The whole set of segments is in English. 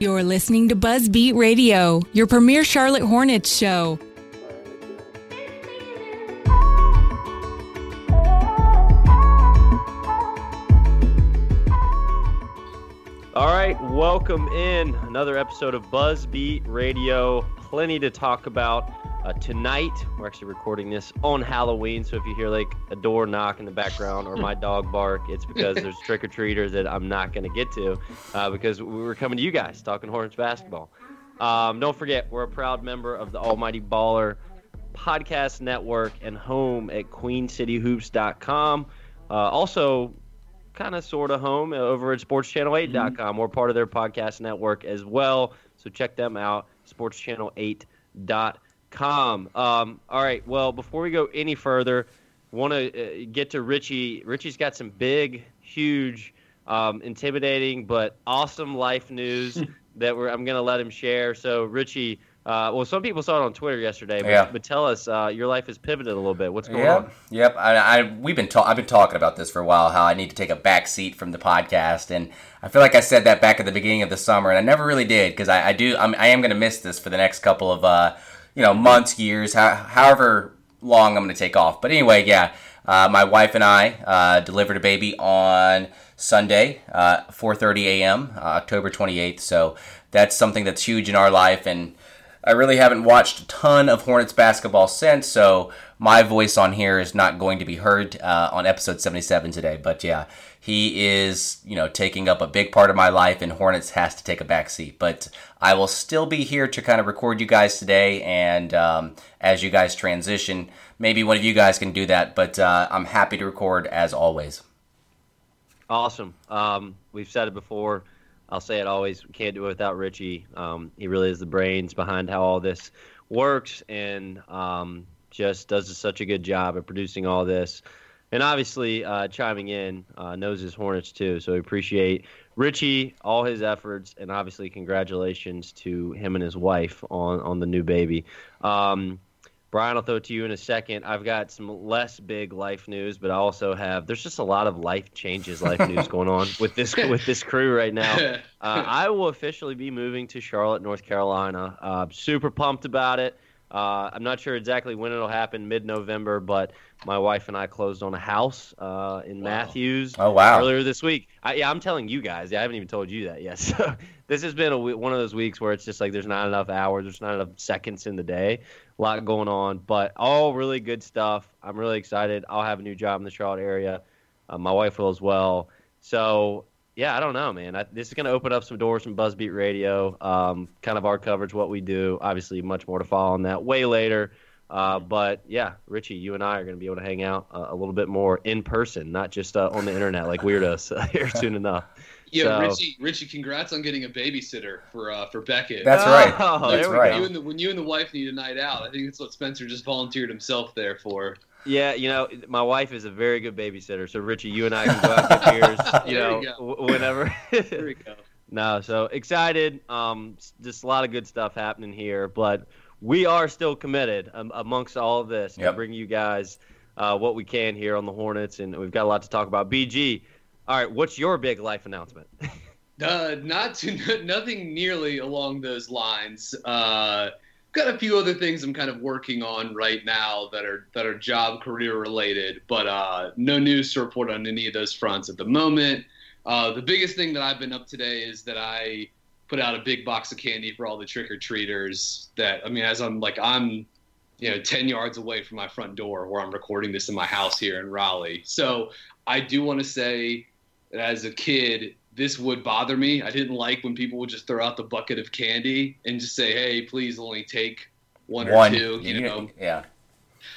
You're listening to Buzzbeat Radio, your premier Charlotte Hornets show. All right, welcome in another episode of Buzzbeat Radio. Plenty to talk about uh, tonight. We're actually recording this on Halloween, so if you hear like a door knock in the background or my dog bark, it's because there's trick or treaters that I'm not going to get to uh, because we were coming to you guys talking Hornets basketball. Um, don't forget, we're a proud member of the Almighty Baller Podcast Network and home at QueenCityHoops.com. Uh, also, kind of sort of home over at sportschannel8.com. We're part of their podcast network as well. So check them out, sportschannel8.com. Um, all right. Well, before we go any further, want to uh, get to Richie. Richie's got some big, huge, um, intimidating, but awesome life news that we're, I'm going to let him share. So, Richie, uh, well, some people saw it on Twitter yesterday, but, Yeah. but tell us, uh, your life has pivoted a little bit. What's going Yep, on? yep. I, I we've been ta- I've been talking about this for a while. How I need to take a back seat from the podcast, and I feel like I said that back at the beginning of the summer, and I never really did because I, I do. I'm, I am going to miss this for the next couple of uh, you know months, years, how, however long I'm going to take off. But anyway, yeah. Uh, my wife and I uh, delivered a baby on Sunday, uh, 4:30 a.m., uh, October 28th. So that's something that's huge in our life, and I really haven't watched a ton of Hornets basketball since, so my voice on here is not going to be heard uh, on episode 77 today. But yeah, he is, you know, taking up a big part of my life, and Hornets has to take a back seat. But I will still be here to kind of record you guys today, and um, as you guys transition, maybe one of you guys can do that. But uh, I'm happy to record as always. Awesome. Um, we've said it before. I'll say it always. Can't do it without Richie. Um, he really is the brains behind how all this works, and um, just does such a good job at producing all this. And obviously, uh, chiming in, uh, knows his Hornets too. So we appreciate Richie, all his efforts, and obviously, congratulations to him and his wife on on the new baby. Um, Brian, I'll throw it to you in a second. I've got some less big life news, but I also have. There's just a lot of life changes, life news going on with this with this crew right now. Uh, I will officially be moving to Charlotte, North Carolina. Uh, super pumped about it. Uh, I'm not sure exactly when it'll happen, mid-November, but my wife and I closed on a house uh, in Matthews Oh, wow. earlier this week. I, yeah, I'm telling you guys. Yeah, I haven't even told you that yet. So this has been a, one of those weeks where it's just like there's not enough hours, there's not enough seconds in the day. A lot going on, but all really good stuff. I'm really excited. I'll have a new job in the Charlotte area. Uh, my wife will as well. So yeah, I don't know, man. I, this is going to open up some doors from Buzzbeat Radio. Um, kind of our coverage, what we do. Obviously, much more to follow on that way later. Uh, but yeah, Richie, you and I are going to be able to hang out uh, a little bit more in person, not just uh, on the internet like weirdos here soon enough. Yeah, So- Richie, Richie, congrats on getting a babysitter for uh, for Beckett. That's right. Oh, That's right. go. You and the, when you and the wife need a night out, I think that's what Spencer just volunteered himself there for. Yeah, you know, my wife is a very good babysitter. So Richie, you and I can go out and get beers, you know, you w- whenever. There we go. No, so excited. Um, just a lot of good stuff happening here. But we are still committed um, amongst all of this to bring you guys uh, what we can here on the Hornets, and we've got a lot to talk about. BG, all right, what's your big life announcement? Uh, not to nothing nearly along those lines. Uh, got a few other things I'm kind of working on right now that are that are job career related, but uh, no news to report on any of those fronts at the moment. Uh, the biggest thing that I've been up today is that I put out a big box of candy for all the trick or treaters. That I mean, as I'm like I'm, you know, ten yards away from my front door where I'm recording this in my house here in Raleigh. So I do want to say that as a kid, this would bother me. I didn't like when people would just throw out the bucket of candy and just say, "Hey, please only take one or One. two, You know, Yeah.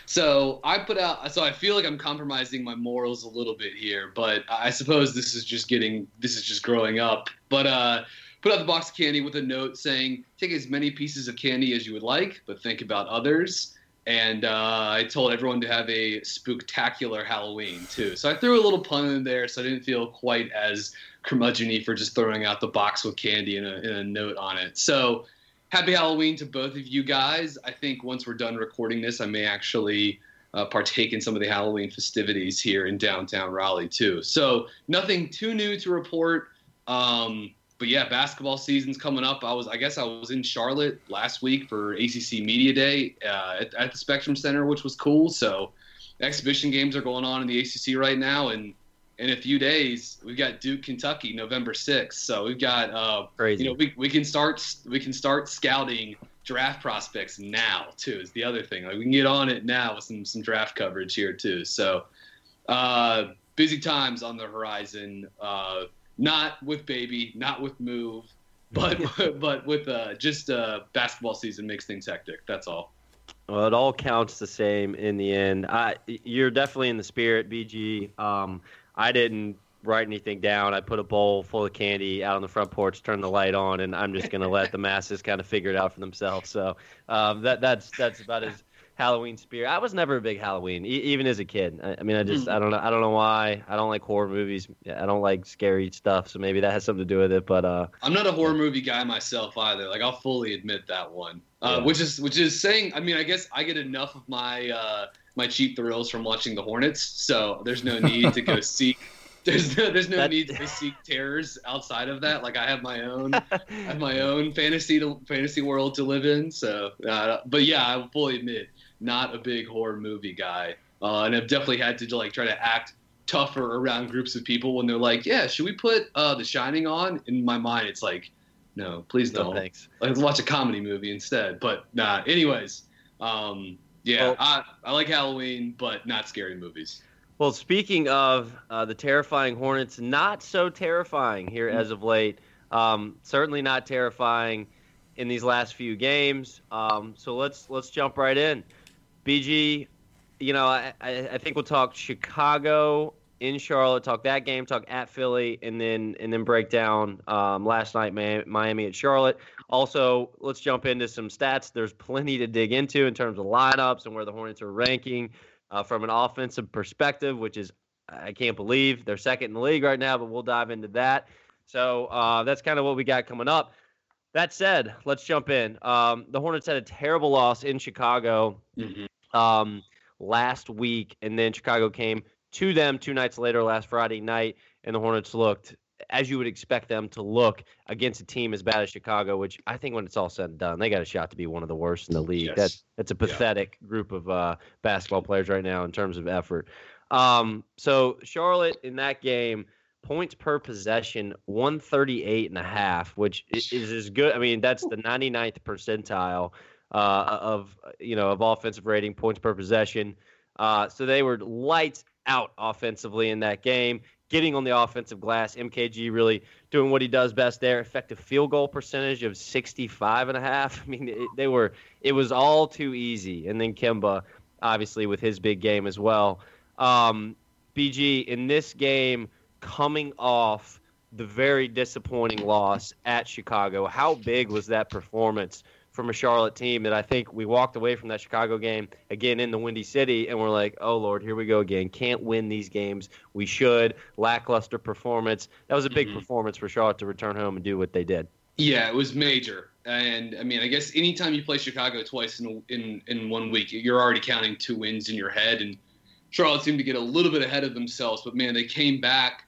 so I put out. So I feel like I'm compromising my morals a little bit here, but I suppose this is just getting. This is just growing up. But uh, put out the box of candy with a note saying, "Take as many pieces of candy as you would like, but think about others." And uh, I told everyone to have a spooktacular Halloween too. So I threw a little pun in there, so I didn't feel quite as curmudgeony for just throwing out the box with candy and a, and a note on it. So happy Halloween to both of you guys. I think once we're done recording this, I may actually uh, partake in some of the Halloween festivities here in downtown Raleigh too. So nothing too new to report. Um, but yeah, basketball season's coming up. I was, I guess, I was in Charlotte last week for ACC Media Day uh, at, at the Spectrum Center, which was cool. So exhibition games are going on in the ACC right now, and in a few days we've got Duke, Kentucky, November sixth. So we've got uh, Crazy. you know, we, we can start we can start scouting draft prospects now too. Is the other thing like we can get on it now with some some draft coverage here too. So uh, busy times on the horizon. Uh, not with baby, not with move, but but with uh, just uh, basketball season makes things hectic. That's all. Well, it all counts the same in the end. I, you're definitely in the spirit, BG. Um, I didn't write anything down. I put a bowl full of candy out on the front porch, turned the light on, and I'm just gonna let the masses kind of figure it out for themselves. So um, that that's that's about as Halloween spirit. I was never a big Halloween, e- even as a kid. I, I mean, I just I don't know I don't know why. I don't like horror movies. I don't like scary stuff. So maybe that has something to do with it. But uh, I'm not a horror movie guy myself either. Like I'll fully admit that one. Uh, Yeah. Which is which is saying. I mean, I guess I get enough of my uh, my cheap thrills from watching the Hornets, so there's no need to go seek. There's no there's no need to seek terrors outside of that. Like I have my own I have my own fantasy to, fantasy world to live in. So, uh, but yeah, I will fully admit, not a big horror movie guy, uh, and I've definitely had to like try to act tougher around groups of people when they're like, "Yeah, should we put uh, The Shining on?" In my mind, it's like, "No, please no don't. thanks. Let's watch a comedy movie instead." But nah. Anyways, um, yeah, I I like Halloween, but not scary movies. Well, speaking of uh, the terrifying Hornets, not so terrifying here as of late. Um, certainly not terrifying in these last few games. Um, so let's let's jump right in. BG, you know, I, I think we'll talk Chicago in Charlotte, talk that game, talk at Philly, and then and then break down um, last night Mi- Miami at Charlotte. Also, let's jump into some stats. There's plenty to dig into in terms of lineups and where the Hornets are ranking uh, from an offensive perspective, which is I can't believe they're second in the league right now, but we'll dive into that. So uh, that's kind of what we got coming up. That said, let's jump in. Um, the Hornets had a terrible loss in Chicago um, last week, and then Chicago came to them two nights later, last Friday night, and the Hornets looked as you would expect them to look against a team as bad as Chicago, which I think when it's all said and done, they got a shot to be one of the worst in the league. Yes. That's that's a pathetic group of uh, basketball players right now in terms of effort. Um, so Charlotte in that game, points per possession, 138 and a half, which is as good. I mean, that's the 99th percentile uh, of you know of offensive rating, points per possession. Uh, so they were lights out offensively in that game, getting on the offensive glass. MKG really doing what he does best there. Effective field goal percentage of 65 and a half. I mean, it, they were it was all too easy. And then Kemba, obviously with his big game as well. Um, BG in this game coming off the very disappointing loss at Chicago. How big was that performance from a Charlotte team that I think we walked away from that Chicago game again in the Windy City and we're like, oh Lord, here we go again. Can't win these games. We should. Lackluster performance. That was a big Mhm. performance for Charlotte to return home and do what they did. Yeah, it was major. And I mean, I guess anytime you play Chicago twice in in in one week, you're already counting two wins in your head. And Charlotte seemed to get a little bit ahead of themselves, but man, they came back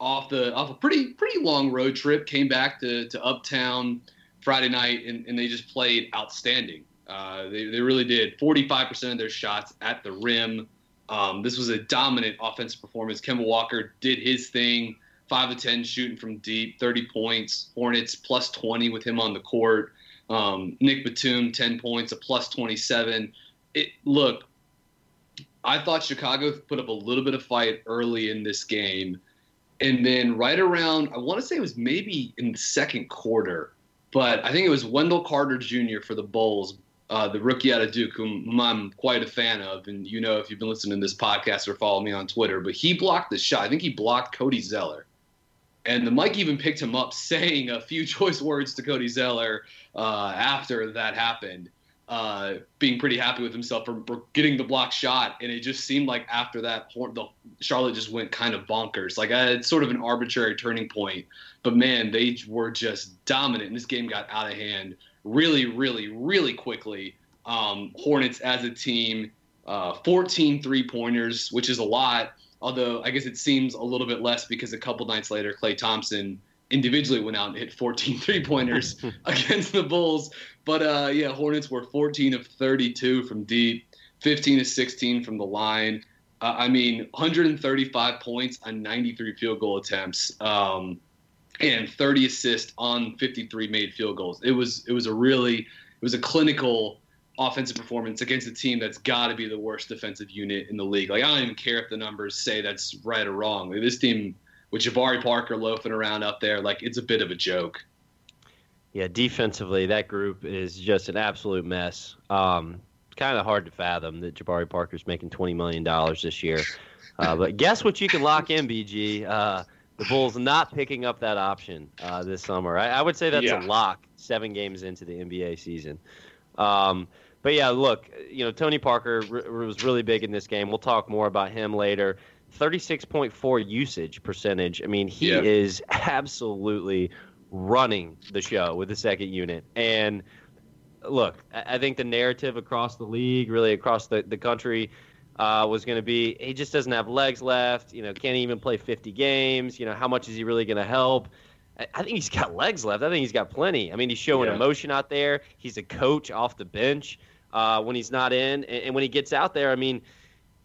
off the off a pretty pretty long road trip. Came back to to Uptown Friday night, and, and they just played outstanding. Uh, they they really did. 45% of their shots at the rim. Um, this was a dominant offensive performance. Kemba Walker did his thing five of ten shooting from deep, 30 points. Hornets plus 20 with him on the court. Um, Nick Batum 10 points, a plus 27. It look, I thought Chicago put up a little bit of fight early in this game, and then right around I want to say it was maybe in the second quarter, but I think it was Wendell Carter Jr. for the Bulls. Uh, the rookie out of Duke, whom I'm quite a fan of, and you know if you've been listening to this podcast or follow me on Twitter, but he blocked the shot. I think he blocked Cody Zeller and the mic even picked him up saying a few choice words to Cody Zeller uh, after that happened, uh, being pretty happy with himself for, for, getting the block shot. And it just seemed like after that, the Charlotte just went kind of bonkers. Like uh, it's sort of an arbitrary turning point. But man, they were just dominant. And this game got out of hand really, really, really quickly. Um, Hornets as a team, uh, 14 three pointers, which is a lot Although I guess it seems a little bit less because a couple nights later, Klay Thompson individually went out and hit 14 three pointers against the Bulls. But uh, yeah, Hornets were 14 of 32 from deep, 15 of 16 from the line. Uh, I mean, 135 points on 93 field goal attempts, um, and 30 assists on 53 made field goals. It was it was a really it was a clinical offensive performance against a team that's got to be the worst defensive unit in the league. Like I don't even care if the numbers say that's right or wrong. Like, this team with Jabari Parker loafing around up there, like it's a bit of a joke. Yeah, defensively, that group is just an absolute mess. Um, it's kind of hard to fathom that Jabari Parker's making twenty million dollars this year. Uh, but guess what? You can lock in, BG. Uh, the Bulls not picking up that option uh, this summer. I, I, would say that's yeah. a lock. Seven games into the NBA season. Um, but yeah, look, you know, Tony Parker was really big in this game. We'll talk more about him later. 36.4 usage percentage. I mean, he yeah. is absolutely running the show with the second unit. And look, I think the narrative across the league, really across the, the country, uh, was going to be he just doesn't have legs left. You know, can't even play 50 games. You know, how much is he really going to help? I think he's got legs left. I think he's got plenty. I mean, he's showing yeah. emotion out there. He's a coach off the bench uh, when he's not in, and, and, when he gets out there, I mean,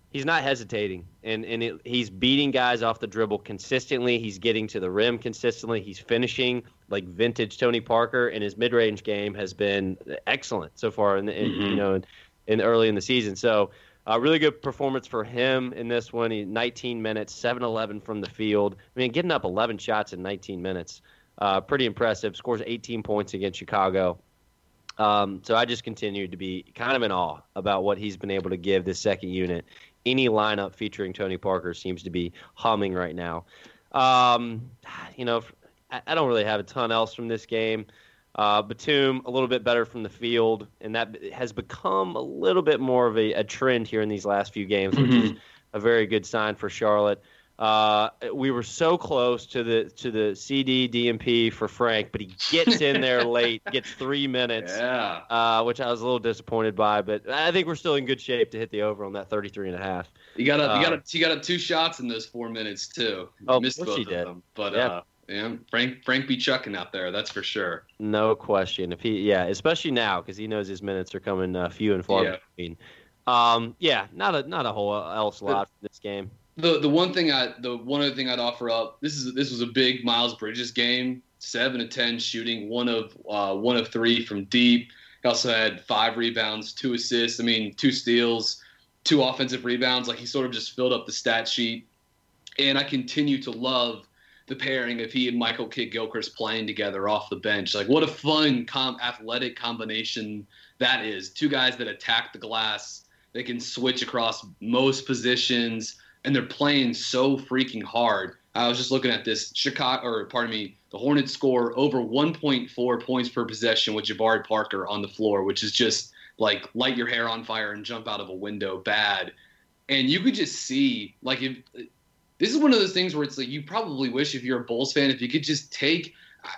he's not hesitating, and and it, he's beating guys off the dribble consistently. He's getting to the rim consistently. He's finishing like vintage Tony Parker, and his mid range game has been excellent so far. In, the, in mm-hmm. you know, in, in, early in the season, so. A uh, really good performance for him in this one. He 19 minutes, 7-11 from the field. I mean, getting up 11 shots in 19 minutes, uh, pretty impressive. Scores 18 points against Chicago. Um, so I just continue to be kind of in awe about what he's been able to give this second unit. Any lineup featuring Tony Parker seems to be humming right now. Um, you know, I don't really have a ton else from this game. Uh, Batum a little bit better from the field, and that has become a little bit more of a, a trend here in these last few games, which mm-hmm. is a very good sign for Charlotte. Uh, we were so close to the to the CD DNP for Frank, but he gets in there late, gets three minutes, yeah. uh, which I was a little disappointed by. But I think we're still in good shape to hit the over on that 33 and a half. You got a, uh, you got a, you got up two shots in those four minutes too. You oh, missed both of did. them, but yeah. Yeah, Frank Frank be chucking out there, that's for sure. No question. If he, yeah, especially now because he knows his minutes are coming uh, few and far yeah. between. Um, yeah, not a not a whole else lot for this game the the one thing I the one other thing I'd offer up this is this was a big Miles Bridges game seven to ten shooting one of uh, one of three from deep he also had five rebounds two assists I mean two steals two offensive rebounds like he sort of just filled up the stat sheet and I continue to love the pairing of he and Michael Kidd Gilchrist playing together off the bench like what a fun com- athletic combination that is two guys that attack the glass they can switch across most positions and they're playing so freaking hard. I was just looking at this Chicago, or pardon me, the Hornets score over 1.4 points per possession with Jabari Parker on the floor, which is just like light your hair on fire and jump out of a window bad. And you could just see, like, if this is one of those things where it's like you probably wish if you're a Bulls fan, if you could just take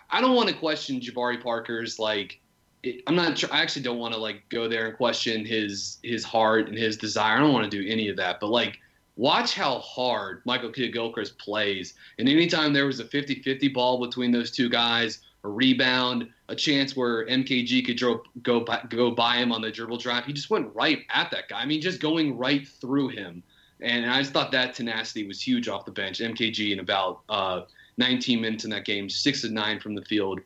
I don't want to question Jabari Parker's like. It, I'm not. I actually don't want to like go there and question his his heart and his desire. I don't want to do any of that. But like, watch how hard Michael Kidd Gilchrist plays. And anytime there was a 50-50 ball between those two guys, a rebound, a chance where MKG could draw, go by, go by him on the dribble drive, he just went right at that guy. I mean, just going right through him. And I just thought that tenacity was huge off the bench. MKG in about uh, 19 minutes in that game, six of nine from the field.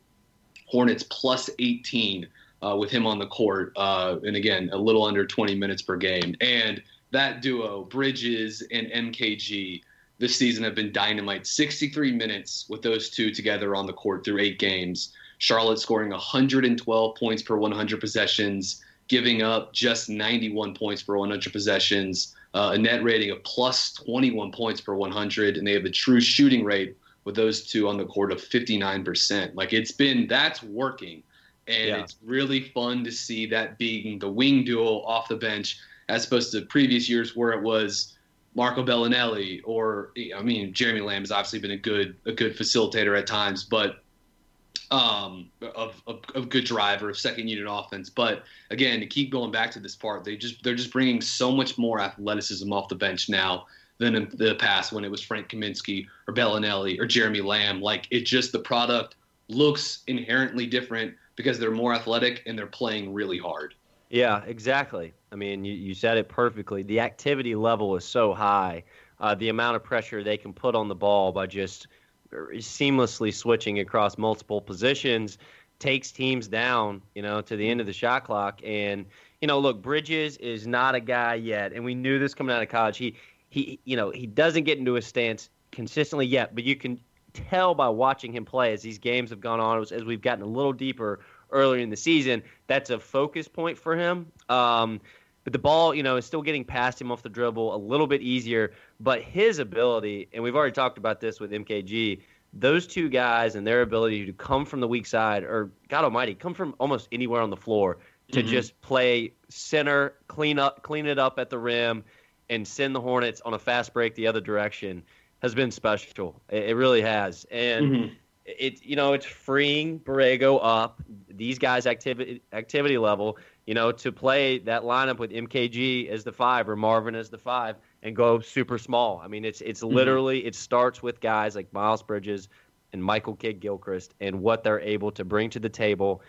Hornets plus 18 uh, with him on the court, uh, and again a little under 20 minutes per game. And that duo, Bridges and MKG, this season have been dynamite. 63 minutes with those two together on the court through eight games. Charlotte scoring 112 points per 100 possessions, giving up just 91 points per 100 possessions, uh, a net rating of plus 21 points per 100, and they have a true shooting rate with those two on the court of 59%. Like it's been, that's working. And yeah. it's really fun to see that being the wing duo off the bench as opposed to previous years where it was Marco Belinelli or I mean Jeremy Lamb has obviously been a good a good facilitator at times, but um, of, of, of good driver of second unit offense. But again, to keep going back to this part, they just they're just bringing so much more athleticism off the bench now than in the past when it was Frank Kaminsky or Belinelli or Jeremy Lamb. Like it just the product looks inherently different because they're more athletic and they're playing really hard. Yeah, exactly. I mean, you, you said it perfectly. The activity level is so high. Uh, the amount of pressure they can put on the ball by just seamlessly switching across multiple positions takes teams down, you know, to the end of the shot clock. And, you know, look, Bridges is not a guy yet, and we knew this coming out of college. He he you know he doesn't get into a stance consistently yet, but you can tell by watching him play as these games have gone on, as we've gotten a little deeper earlier in the season, that's a focus point for him. Um, but the ball, you know, is still getting past him off the dribble a little bit easier. But his ability, and we've already talked about this with MKG, those two guys and their ability to come from the weak side, or God Almighty, come from almost anywhere on the floor to mm-hmm. just play center, clean up, clean it up at the rim, and send the Hornets on a fast break the other direction has been special. It, really has, and mm-hmm. it you know it's freeing Borrego up these guys' activity activity level. You know to play that lineup with MKG as the five or Marvin as the five and go super small. I mean it's it's mm-hmm. literally it starts with guys like Miles Bridges and Michael Kidd Gilchrist and what they're able to bring to the table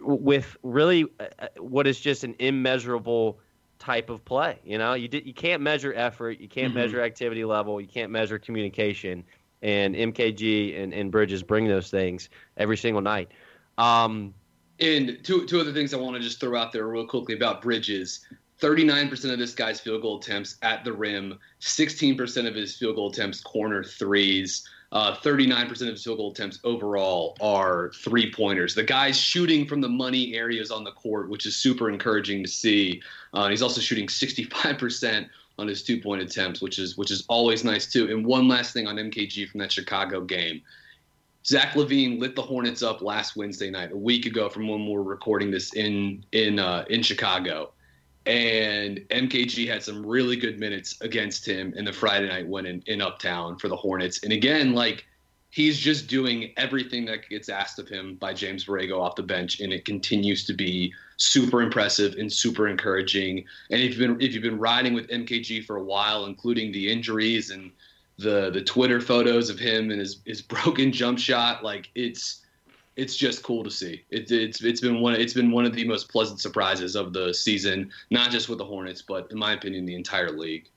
with really uh, what is just an immeasurable type of play. You know, you did, you can't measure effort, you can't mm-hmm. measure activity level, you can't measure communication. And MKG and, and Bridges bring those things every single night. Um, and two two other things I want to just throw out there real quickly about Bridges. 39% of this guy's field goal attempts at the rim, 16% of his field goal attempts corner threes. Uh, 39% of his field goal attempts overall are three pointers. The guy's shooting from the money areas on the court, which is super encouraging to see. Uh, he's also shooting 65% on his two point attempts, which is which is always nice too. And one last thing on MKG from that Chicago game. Zach LaVine lit the Hornets up last Wednesday night, a week ago from when we we're recording this in in uh, in Chicago and MKG had some really good minutes against him in the Friday night win in, in Uptown for the Hornets. And again, like he's just doing everything that gets asked of him by James Borrego off the bench, and it continues to be super impressive and super encouraging. And if you've been if you've been riding with MKG for a while, including the injuries and the the Twitter photos of him and his his broken jump shot, like it's it's just cool to see. It, it's it's been one it's been one of the most pleasant surprises of the season, not just with the Hornets, but in my opinion, the entire league.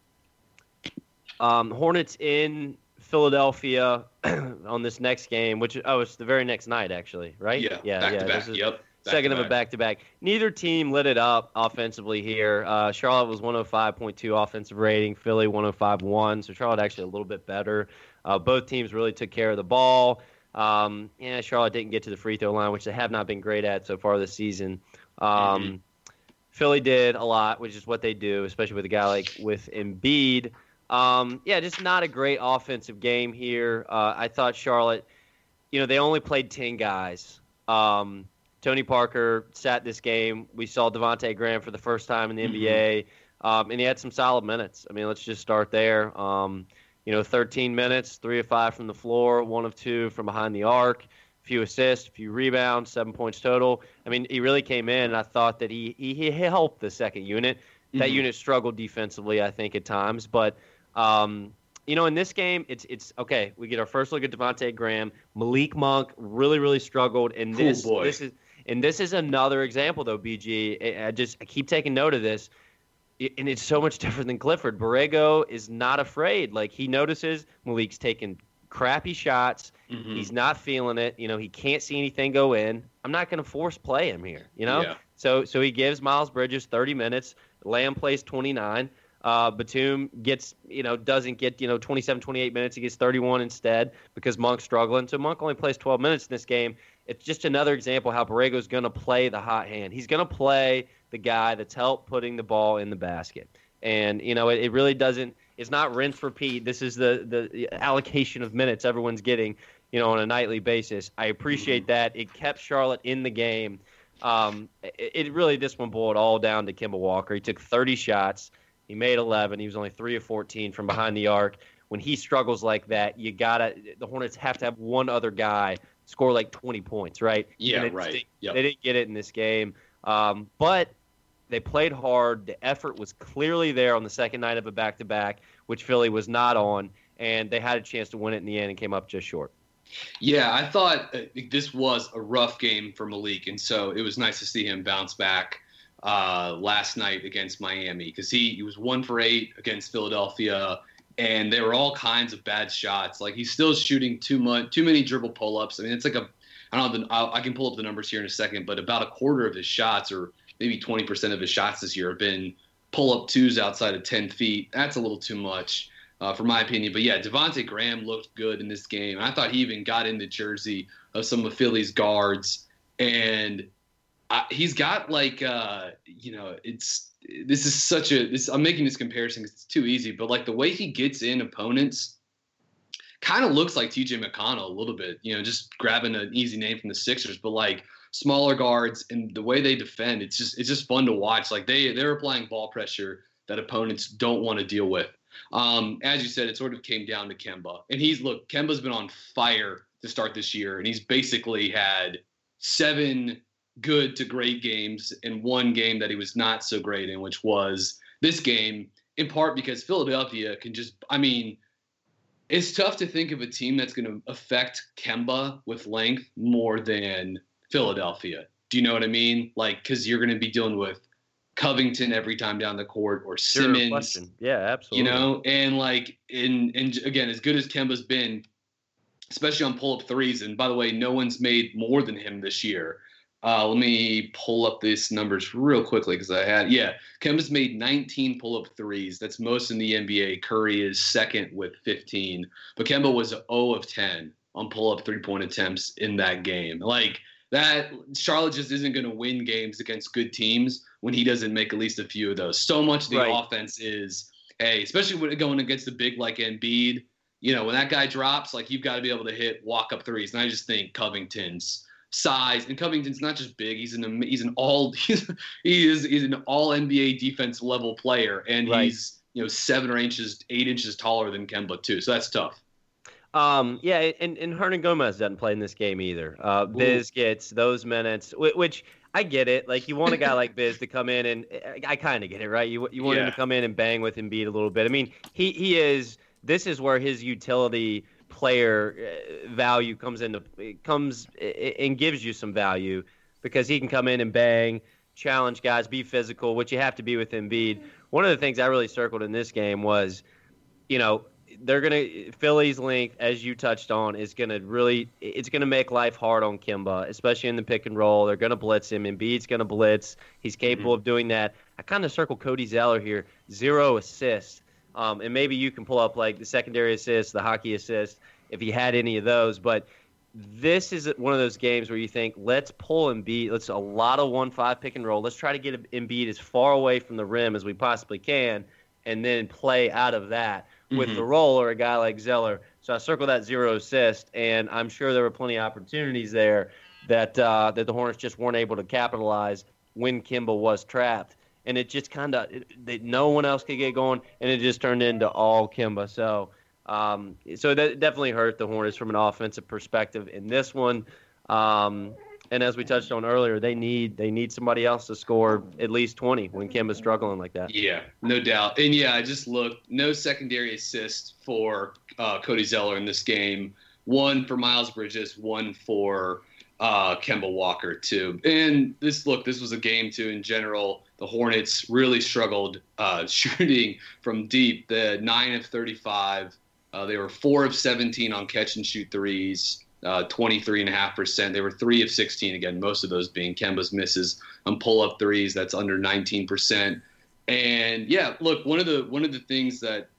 Um, Hornets in Philadelphia on this next game, which oh, it's the very next night actually, right? Yeah, yeah, back yeah. To back. yep. Back second of a back to back. Neither team lit it up offensively here. Uh, Charlotte was 105.2 offensive rating, Philly 105.1. So Charlotte actually a little bit better. Uh, both teams really took care of the ball. Um, yeah, Charlotte didn't get to the free throw line, which they have not been great at so far this season. Um, mm-hmm. Philly did a lot, which is what they do, especially with a guy like with Embiid. Um, yeah, just not a great offensive game here. Uh, I thought Charlotte, you know, they only played ten guys. Um, Tony Parker sat this game. We saw Devonte Graham for the first time in the mm-hmm. NBA, um, and he had some solid minutes. I mean, let's just start there. Um, you know, 13 minutes, three of five from the floor, one of two from behind the arc. A few assists, a few rebounds, seven points total. I mean, he really came in, and I thought that he he, he helped the second unit. That Mhm. unit struggled defensively, I think, at times, but. Um, you know, in this game, it's it's okay. We get our first look at Devonte Graham. Malik Monk really, really struggled, and Cool this boy. this is and this is another example, though. BG, I- just I keep taking note of this, and it's so much different than Clifford. Borrego is not afraid. Like he notices Malik's taking crappy shots. Mhm. He's not feeling it. You know, he can't see anything go in. I'm not going to force play him here. You know, Yeah. so so he gives Miles Bridges 30 minutes. Lamb plays 29. Uh, Batum gets, you know, doesn't get, you know, 27, 28 minutes. He gets 31 instead because Monk's struggling. So Monk only plays 12 minutes in this game. It's just another example how Borrego's going to play the hot hand. He's going to play the guy that's helped putting the ball in the basket. And, you know, it, it really doesn't, it's not rinse repeat. This is the, the allocation of minutes everyone's getting, you know, on a nightly basis. I appreciate that. It kept Charlotte in the game. Um, it, it really, this one boiled all down to Kemba Walker. He took 30 shots. He made 11. He was only 3 of 14 from behind the arc. When he struggles like that, you got to, the Hornets have to have one other guy score like 20 points, right? Yeah, And they just right. didn't- Yep. They didn't get it in this game. Um, but they played hard. The effort was clearly there on the second night of a back to back, which Philly was not on. And they had a chance to win it in the end and came up just short. Yeah, I thought uh, this was a rough game for Malik, and so it was nice to see him bounce back uh, last night against Miami because he, he was one for eight against Philadelphia, and there were all kinds of bad shots. Like he's still shooting too much, too many dribble pull ups. I mean, it's like a I don't know. I can pull up the numbers here in a second, but about a quarter of his shots, or maybe twenty percent of his shots this year, have been pull up twos outside of ten feet. That's a little too much uh, for my opinion. But yeah, Devonte Graham looked good in this game. I thought he even got in the jersey of some of Philly's guards, and I, he's got like uh, you know, it's this is such a this. I'm making this comparison because it's too easy, but like the way he gets in opponents. Kind of looks like TJ McConnell a little bit, you know, just grabbing an easy name from the Sixers, but like smaller guards and the way they defend, it's just it's just fun to watch. Like they they're applying ball pressure that opponents don't want to deal with. Um, as you said, it sort of came down to Kemba, and he's look, Kemba's been on fire to start this year, and he's basically had seven good to great games and one game that he was not so great in, which was this game. In part because Philadelphia can just, I mean, it's tough to think of a team that's going to affect Kemba with length more than Philadelphia. Do you know what I mean? Like, because you're going to be dealing with Covington every time down the court or Simmons. Yeah, absolutely. You know, and like in and again, as good as Kemba's been, especially on pull up threes, and by the way, no one's made more than him this year. Uh, let me pull up these numbers real quickly because I had yeah, Kemba's made 19 pull up threes. That's most in the NBA. Curry is second with 15, but Kemba was 0 of 10 on pull up three point attempts in that game. Like that, Charlotte just isn't going to win games against good teams when he doesn't make at least a few of those. So much of the Right. offense is hey, especially when going against the big like Embiid, you know, when that guy drops, like you've got to be able to hit walk up threes. And I just think Covington's size and Covington's not just big; he's an he's an all he's, he is he's an all NBA defense level player, and Right. he's you know seven or inches, eight inches taller than Kemba too. So that's tough. Um, yeah, and, and Hernangomez doesn't play in this game either. Uh, Biz gets those minutes, whi- which I get it. Like you want a guy like Biz to come in, and I kind of get it, right? You you want him to come in and bang with Embiid a little bit. I mean, he he is. This is where his utility player uh, value comes into comes and gives you some value because he can come in and bang, challenge guys, be physical, which you have to be with Embiid. One of the things I really circled in this game was, you know, they're gonna Philly's length, as you touched on, is gonna really it's gonna make life hard on Kemba, especially in the pick and roll. They're gonna blitz him. Embiid's gonna blitz. He's capable of doing that. I kind of circle Cody Zeller here, zero assists, um, and maybe you can pull up like the secondary assist, the hockey assist, if he had any of those. But this is one of those games where you think, let's pull Embiid. Let's a lot of one-five pick and roll. Let's try to get Embiid as far away from the rim as we possibly can, and then play out of that with Mhm. the roll or a guy like Zeller. So I circle that zero assist, and I'm sure there were plenty of opportunities there that uh, that the Hornets just weren't able to capitalize when Kemba was trapped, and it just kind of that no one else could get going, and it just turned into all Kemba. So. Um, so that definitely hurt the Hornets from an offensive perspective in this one. Um, and as we touched on earlier, they need they need somebody else to score at least 20 when Kemba's struggling like that. Yeah, no doubt. And yeah, I just looked. No secondary assist for uh, Cody Zeller in this game. One for Miles Bridges, one for uh, Kemba Walker too. And this look, this was a game too. In general, the Hornets really struggled uh, shooting from deep. The nine of 35. Uh, they were four of 17 on catch and shoot threes uh, 23.5%. They were 3 of 16 again, most of those being Kemba's misses on pull up threes. That's under 19%. And yeah, look, one of the one of the things that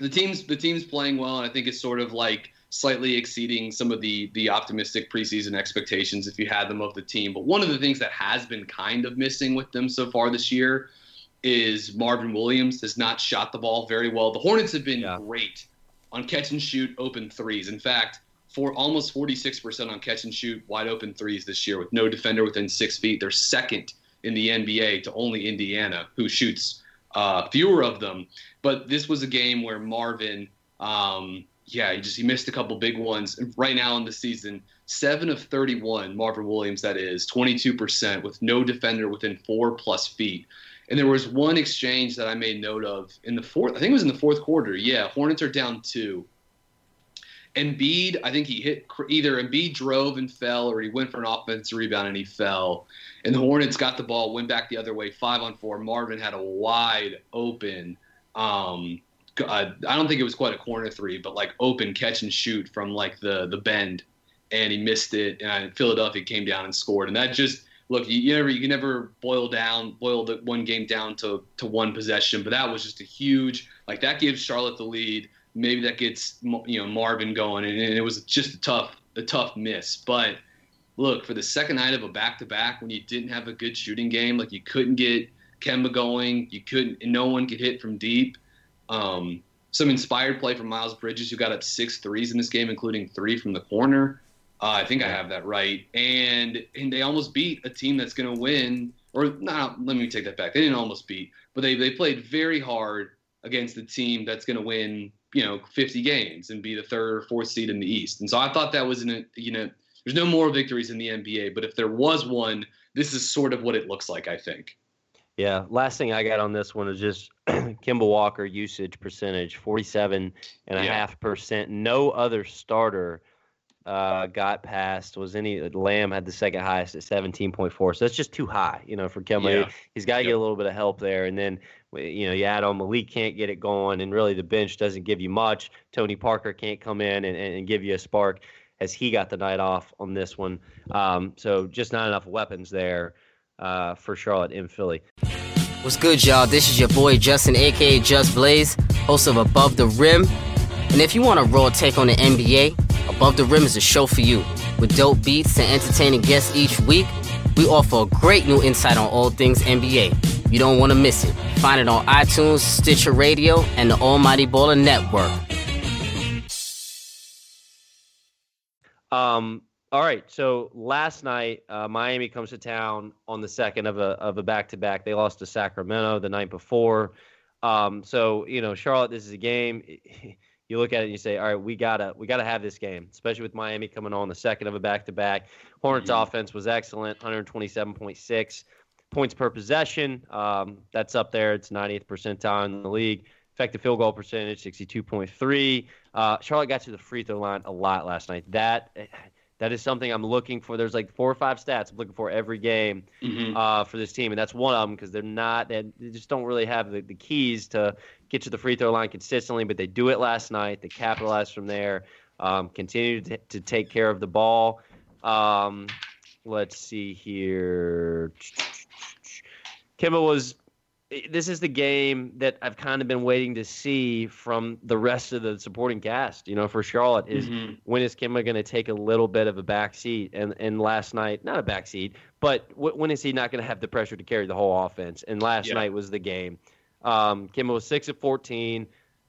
the team's the team's playing well, and I think it's sort of like slightly exceeding some of the the optimistic preseason expectations if you had them of the team. But one of the things that has been kind of missing with them so far this year is Marvin Williams has not shot the ball very well. The Hornets have been yeah. great on catch and shoot open threes. In fact, for almost 46% on catch and shoot wide open threes this year with no defender within six feet. They're second in the NBA to only Indiana, who shoots uh, fewer of them. But this was a game where Marvin, um, yeah, he just he missed a couple big ones. And right now in the season, seven of 31, Marvin Williams, that is 22% with no defender within four plus feet. And there was one exchange that I made note of in the fourth. I think it was in the fourth quarter. Yeah, Hornets are down two Embiid, I think he hit either Embiid drove and fell, or he went for an offensive rebound and he fell. And the Hornets got the ball, went back the other way, five on four. Marvin had a wide open. Um, uh, I don't think it was quite a corner three, but like open catch and shoot from like the the bend, and he missed it. And Philadelphia came down and scored. And that just look, you, you never you can never boil down boil the one game down to to one possession, but that was just a huge like that gives Charlotte the lead maybe that gets you know Marvin going, and, it was just a tough a tough miss. But look, for the second night of a back to back, when you didn't have a good shooting game, like you couldn't get Kemba going, you couldn't, no one could hit from deep. Um, some inspired play from Miles Bridges, who got up six threes in this game, including three from the corner. Uh, I think I have that right. And and they almost beat a team that's going to win. Or not. Let me take that back. They didn't almost beat, but they they played very hard against the team that's going to win you know 50 games and be the third or fourth seed in the East. And so I thought that was in a you know there's no more victories in the NBA, but if there was one, this is sort of what it looks like. I think. Yeah. Last thing I got on this one is just Kemba Walker usage percentage, 47 and a yeah. half percent. No other starter uh, got past was any Lamb had the second highest at 17.4. So that's just too high, you know, for Kemba. Yeah. He's got to yep. get a little bit of help there. And then you know, you add on Malik can't get it going, and really the bench doesn't give you much. Tony Parker can't come in and, and give you a spark as he got the night off on this one. Um, so just not enough weapons there uh, for Charlotte in Philly. What's good, y'all? This is your boy Justin, aka Just Blaze, host of Above the Rim. And if you want a raw take on the NBA, Above the Rim is a show for you. With dope beats and entertaining guests each week, we offer a great new insight on all things NBA. You don't want to miss it. Find it on iTunes, Stitcher Radio, and the Almighty Baller Network. Um, all right. So last night, uh, Miami comes to town on the second of a of a back to back. They lost to Sacramento the night before. Um, so you know, Charlotte, this is a game. You look at it and you say, all right, we gotta we gotta have this game, especially with Miami coming on the second of a back to back. Hornets mm-hmm. offense was excellent, 127.6 points per possession. Um, that's up there. It's 90th percentile in the league. Effective field goal percentage, 62.3. Uh, Charlotte got to the free throw line a lot last night. That that is something I'm looking for. There's like four or five stats I'm looking for every game mm-hmm. uh, for this team, and that's one of them because they're not they just don't really have the, the keys to get to the free throw line consistently. But they do it last night. They capitalized from there. Um, continue to, to, take care of the ball. Um, let's see here. Kemba was. This is the game that I've kind of been waiting to see from the rest of the supporting cast. You know, for Charlotte is mm-hmm. when is Kemba going to take a little bit of a back seat? And and last night, not a back seat, but w- when is he not going to have the pressure to carry the whole offense? And last yeah. night was the game. Um, Kemba was six of fourteen.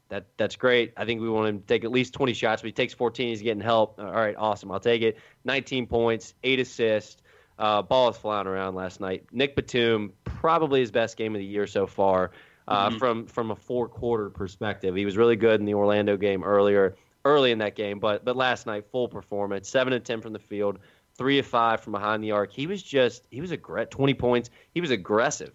That that's great. I think we want him to take at least 20 shots, but he takes 14. He's getting help. All right, awesome. I'll take it. 19 points, eight assists. Uh, ball was flying around last night. Nick Batum, probably his best game of the year so far, uh, mm-hmm. from from a four quarter perspective. He was really good in the Orlando game earlier, early in that game, but but last night full performance, seven and ten from the field, three of five from behind the arc. He was just he was aggressive. Twenty points. He was aggressive.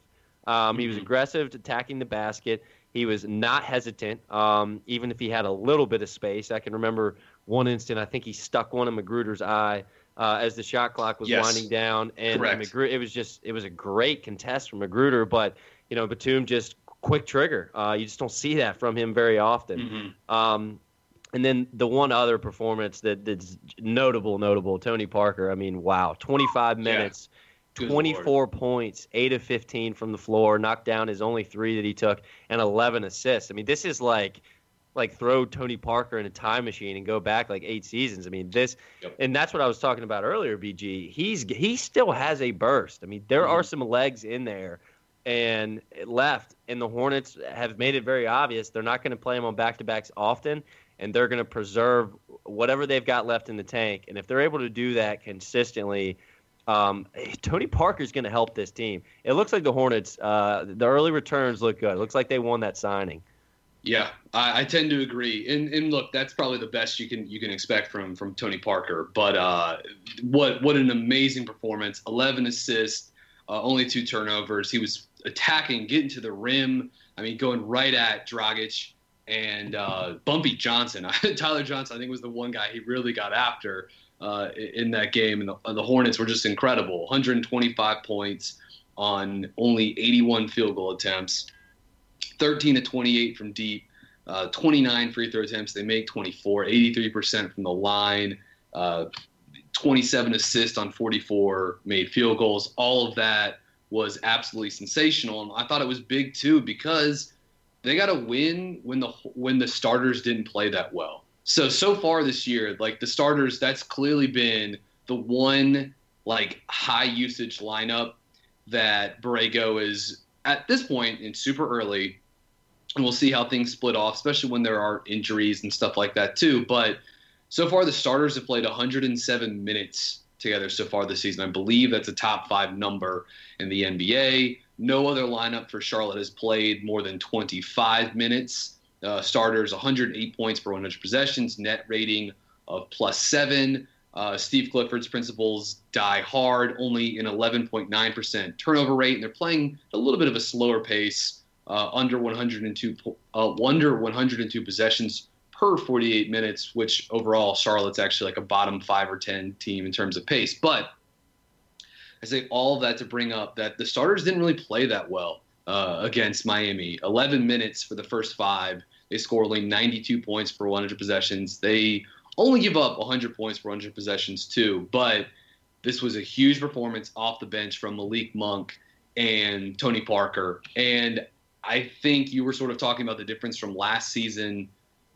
Um, he was Mm-hmm. aggressive, attacking the basket. He was not hesitant, um, even if he had a little bit of space. I can remember one instant. I think he stuck one in McGruder's eye uh, as the shot clock was Yes. winding down, and Correct. McGruder. It was just it was a great contest from McGruder, but you know Batum just quick trigger. Uh, you just don't see that from him very often. Mhm. Um, and then the one other performance that, that's notable, notable, Tony Parker. I mean, wow, 25 minutes, Good 24 points, 8 of 15 from the floor, knocked down his only three that he took, and 11 assists. I mean, this is like like throw Tony Parker in a time machine and go back like eight seasons. I mean, this, Yep. and that's what I was talking about earlier. BG, he's he still has a burst. I mean, there Mm-hmm. are some legs in there, and left, and the Hornets have made it very obvious they're not going to play him on back to backs often, and they're going to preserve whatever they've got left in the tank. And if they're able to do that consistently. Um, Tony Parker's going to help this team. It looks like the Hornets. Uh, the early returns look good. It looks like they won that signing. Yeah, I, I tend to agree. And and look, that's probably the best you can you can expect from from Tony Parker. But uh, what what an amazing performance! Eleven assists, uh, only two turnovers. He was attacking, getting to the rim. I mean, going right at Dragic and uh, Bumpy Johnson. Tyler Johnson, I think, was the one guy he really got after uh, in that game. And the, the Hornets were just incredible. 125 points on only 81 field goal attempts. 13 to 28 from deep, uh, 29 free throw attempts. They make 24, 83% from the line, uh, 27 assists on 44 made field goals. All of that was absolutely sensational, and I thought it was big too because they got a win when the when the starters didn't play that well. So so far this year, like the starters, that's clearly been the one like high usage lineup that Borrego is at this point it's super early and we'll see how things split off, especially when there are injuries and stuff like that too. But so far, the starters have played 107 minutes together so far this season. I believe that's a top five number in the NBA. No other lineup for Charlotte has played more than 25 minutes. Uh, starters 108 points per 100 possessions, net rating of plus seven. Uh, Steve Clifford's principles die hard, only an 11.9% turnover rate, and they're playing a little bit of a slower pace uh, under 102 uh, under 102 possessions per 48 minutes, which overall Charlotte's actually like a bottom five or ten team in terms of pace. But I say all of that to bring up that the starters didn't really play that well uh, against Miami. 11 minutes for the first five. They score only 92 points per 100 possessions. They only give up 100 points per 100 possessions too. But this was a huge performance off the bench from Malik Monk and Tony Parker. And I think you were sort of talking about the difference from last season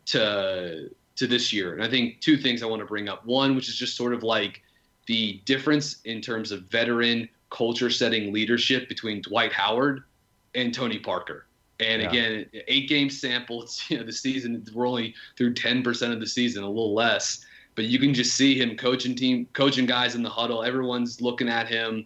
to to this year. And I think two things I want to bring up. One, which is just sort of like the difference in terms of veteran culture setting leadership between Dwight Howard and Tony Parker. And Yeah. again, eight game sample. It's, you know, the season we're only through ten percent of the season, a little less. But you can just see him coaching team, coaching guys in the huddle. Everyone's looking at him,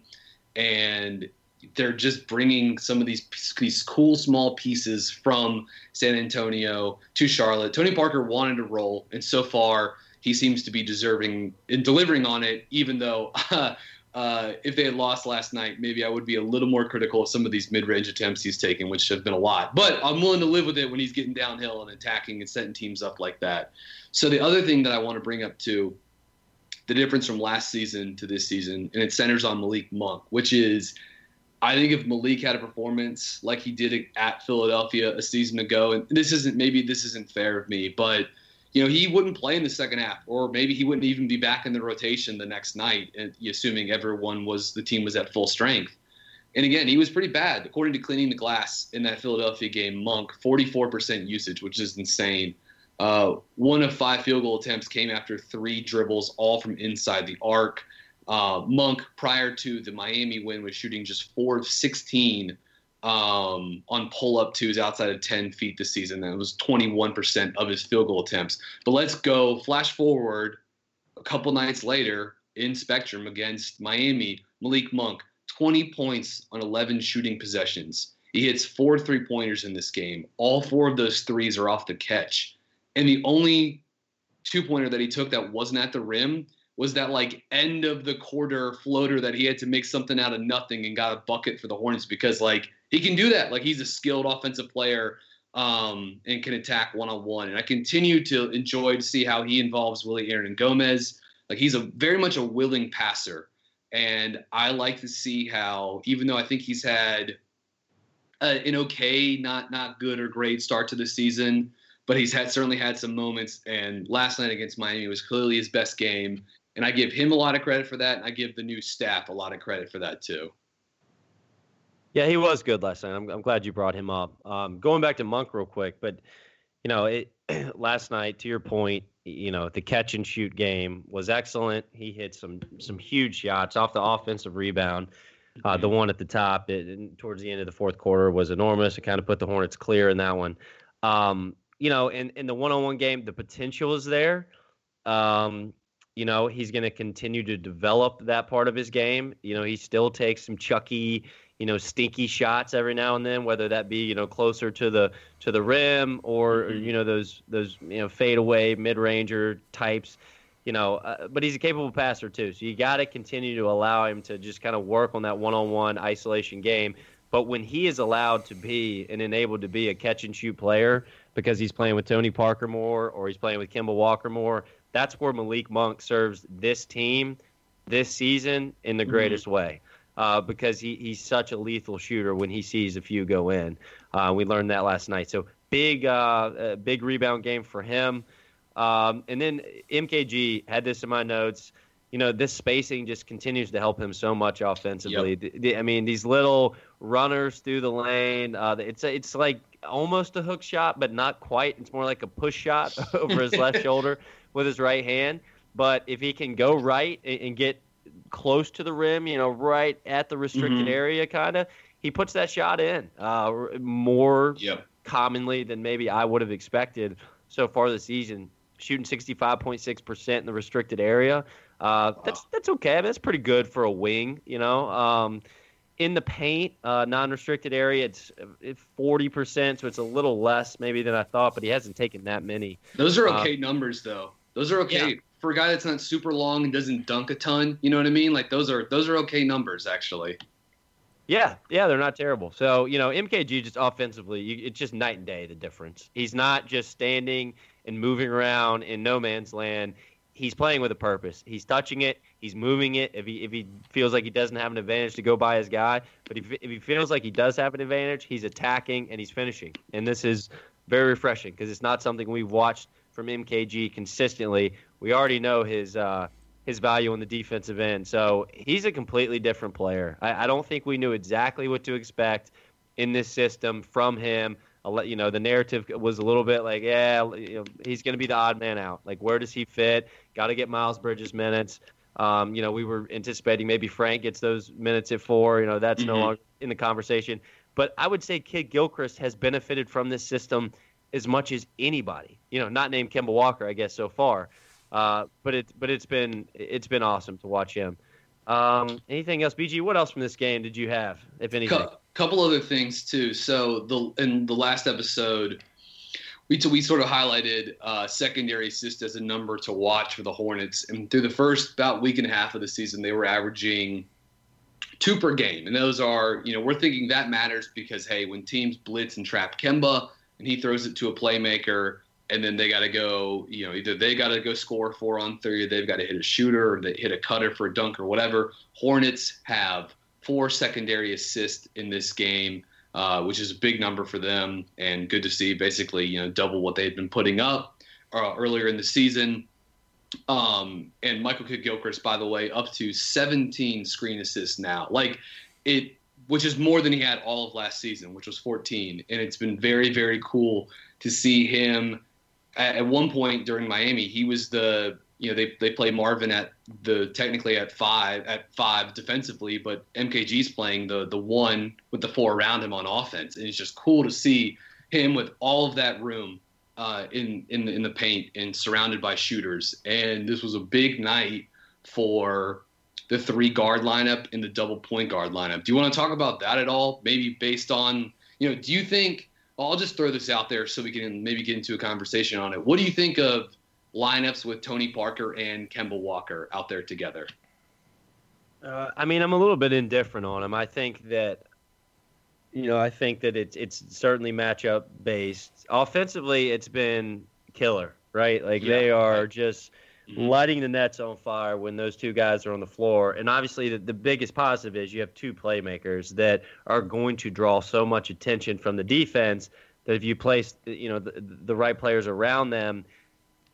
and they're just bringing some of these these cool small pieces from San Antonio to Charlotte. Tony Parker wanted to roll, and so far he seems to be deserving in delivering on it. Even though, uh, Uh, if they had lost last night, maybe I would be a little more critical of some of these mid-range attempts he's taken, which have been a lot. But I'm willing to live with it when he's getting downhill and attacking and setting teams up like that. So the other thing that I want to bring up too, the difference from last season to this season, and it centers on Malik Monk, which is I think if Malik had a performance like he did at Philadelphia a season ago, and this isn't maybe this isn't fair of me, but you know he wouldn't play in the second half, or maybe he wouldn't even be back in the rotation the next night, assuming everyone was the team was at full strength. And again, he was pretty bad according to Cleaning the Glass in that Philadelphia game. Monk, 44% usage, which is insane. Uh, one of five field goal attempts came after three dribbles, all from inside the arc. Uh, Monk, prior to the Miami win, was shooting just four of 16 um, on pull up twos outside of 10 feet this season. That was 21% of his field goal attempts. But let's go flash forward a couple nights later in Spectrum against Miami. Malik Monk, 20 points on 11 shooting possessions. He hits four three pointers in this game. All four of those threes are off the catch. And the only two pointer that he took that wasn't at the rim was that like end of the quarter floater that he had to make something out of nothing and got a bucket for the Hornets because like he can do that. Like he's a skilled offensive player um, and can attack one on one. And I continue to enjoy to see how he involves Willy Hernangomez. Like he's a very much a willing passer. And I like to see how, even though I think he's had an okay, not not good or great start to the season, but he's had certainly had some moments. And last night against Miami was clearly his best game. And I give him a lot of credit for that. And I give the new staff a lot of credit for that too. Yeah, he was good last night. I'm, I'm glad you brought him up. Um, going back to Monk real quick, but you know, it, last night, to your point, you know, the catch and shoot game was excellent. He hit some some huge shots off the offensive rebound. Uh, the one at the top it, towards the end of the fourth quarter was enormous. It kind of put the Hornets clear in that one. Um, you know, in, in the one-on-one game, the potential is there. Um, you know, he's going to continue to develop that part of his game. You know, he still takes some chucky, you know, stinky shots every now and then, whether that be you know closer to the to the rim or, mm-hmm. or you know those those you know fade away mid ranger types. You know, uh, but he's a capable passer too. So you got to continue to allow him to just kind of work on that one on one isolation game. But when he is allowed to be and enabled to be a catch and shoot player because he's playing with Tony Parker more or he's playing with Kemba Walker more, that's where Malik Monk serves this team this season in the mm-hmm. greatest mm-hmm. way uh, because he, he's such a lethal shooter when he sees a few go in. Uh, we learned that last night. So big, uh, big rebound game for him. Um, and then MKG had this in my notes. You know, this spacing just continues to help him so much offensively. Yep. I mean, these little runners through the lane. Uh, it's it's like almost a hook shot, but not quite. It's more like a push shot over his left shoulder with his right hand. But if he can go right and get close to the rim, you know, right at the restricted mm-hmm. area, kind of, he puts that shot in uh, more yep. commonly than maybe I would have expected so far this season. Shooting 65.6% in the restricted area. Uh, wow. That's that's okay. I mean, that's pretty good for a wing, you know. Um, in the paint, uh, non-restricted area, it's forty percent, so it's a little less maybe than I thought. But he hasn't taken that many. Those are uh, okay uh, numbers, though. Those are okay. Yeah for a guy that's not super long and doesn't dunk a ton. You know what I mean? Like those are those are okay numbers actually. Yeah, yeah, they're not terrible. So you know, MKG just offensively, you, it's just night and day the difference. He's not just standing and moving around in no man's land. He's playing with a purpose. He's touching it. He's moving it. If he if he feels like he doesn't have an advantage to go by his guy, but if if he feels like he does have an advantage, he's attacking and he's finishing. And this is very refreshing because it's not something we've watched from MKG consistently. We already know his uh, his value on the defensive end, so he's a completely different player. I, I don't think we knew exactly what to expect in this system from him. Let you know the narrative was a little bit like, yeah, you know, he's going to be the odd man out. Like, where does he fit? Got to get Miles Bridges minutes. Um, you know, we were anticipating maybe Frank gets those minutes at four. You know, that's mm-hmm. no longer in the conversation. But I would say Kidd-Gilchrist has benefited from this system as much as anybody. You know, not named Kemba Walker, I guess so far. Uh, but it but it's been it's been awesome to watch him. Um, anything else, BG? What else from this game did you have, if anything? A couple other things too. So the in the last episode, we we sort of highlighted uh, secondary assist as a number to watch for the Hornets, and through the first about week and a half of the season, they were averaging two per game, and those are you know we're thinking that matters because hey, when teams blitz and trap Kemba, and he throws it to a playmaker, and then they got to go, you know, either they got to go score four on three, or they've got to hit a shooter, or they hit a cutter for a dunk, or whatever. Hornets have four secondary assists in this game, uh, which is a big number for them, and good to see. Basically, you know, double what they had been putting up uh, earlier in the season. Um, and Michael Kidd-Gilchrist, by the way, up to 17 screen assists now. Like it which is more than he had all of last season, which was 14. And it's been very, very cool to see him. At, at one point during Miami, he was the you know they they play Marvin at the technically at five at five defensively, but MKG's playing the the one with the four around him on offense, and it's just cool to see him with all of that room uh, in in in the paint and surrounded by shooters. And this was a big night for the three guard lineup and the double point guard lineup. Do you want to talk about that at all? Maybe based on, you know, do you think, I'll just throw this out there so we can maybe get into a conversation on it. What do you think of lineups with Tony Parker and Kemba Walker out there together? Uh, I mean, I'm a little bit indifferent on him. I think that, you know, I think that it's it's certainly matchup based. Offensively, it's been killer, right? Like Yeah. they are just Mhm. Lighting the nets on fire when those two guys are on the floor. And obviously, the, the biggest positive is you have two playmakers that are going to draw so much attention from the defense that if you place, you know, the, the right players around them,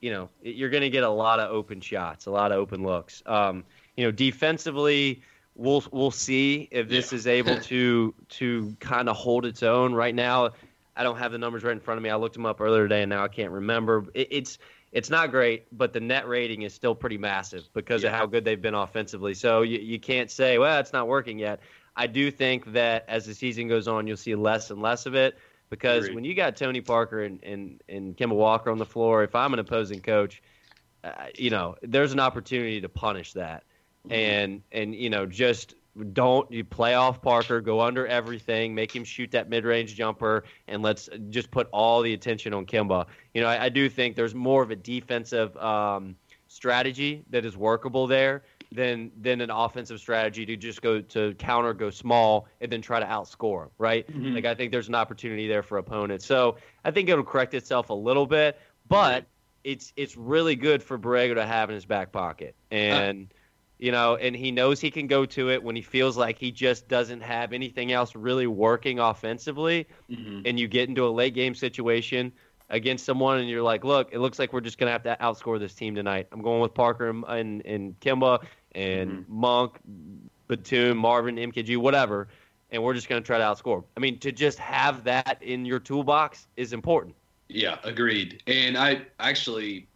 you know, you're going to get a lot of open shots, a lot of open looks. Um, you know, defensively, we'll we'll see if this Yeah. is able to to kind of hold its own. Right now, I don't have the numbers right in front of me. I looked them up earlier today, and now I can't remember. It, it's it's not great, but the net rating is still pretty massive because of how good they've been offensively. So you, you can't say, well, it's not working yet. I do think that as the season goes on, you'll see less and less of it because Agreed. when you got Tony Parker and, and, and Kemba Walker on the floor, if I'm an opposing coach, uh, you know, there's an opportunity to punish that. And, and, you know, just don't you play off Parker, go under everything, make him shoot that mid range jumper, and let's just put all the attention on Kemba. You know, I, I do think there's more of a defensive um, strategy that is workable there than than an offensive strategy to just go to counter, go small, and then try to outscore right? Mhm. Like I think there's an opportunity there for opponents. So I think it'll correct itself a little bit, but it's it's really good for Borrego to have in his back pocket. And you know, and he knows he can go to it when he feels like he just doesn't have anything else really working offensively Mhm. and you get into a late game situation against someone and you're like, look, it looks like we're just going to have to outscore this team tonight. I'm going with Parker and, and, and Kemba and Monk, Batum, Marvin, MKG, whatever, and we're just going to try to outscore. I mean, to just have that in your toolbox is important. Yeah, agreed. And I actually,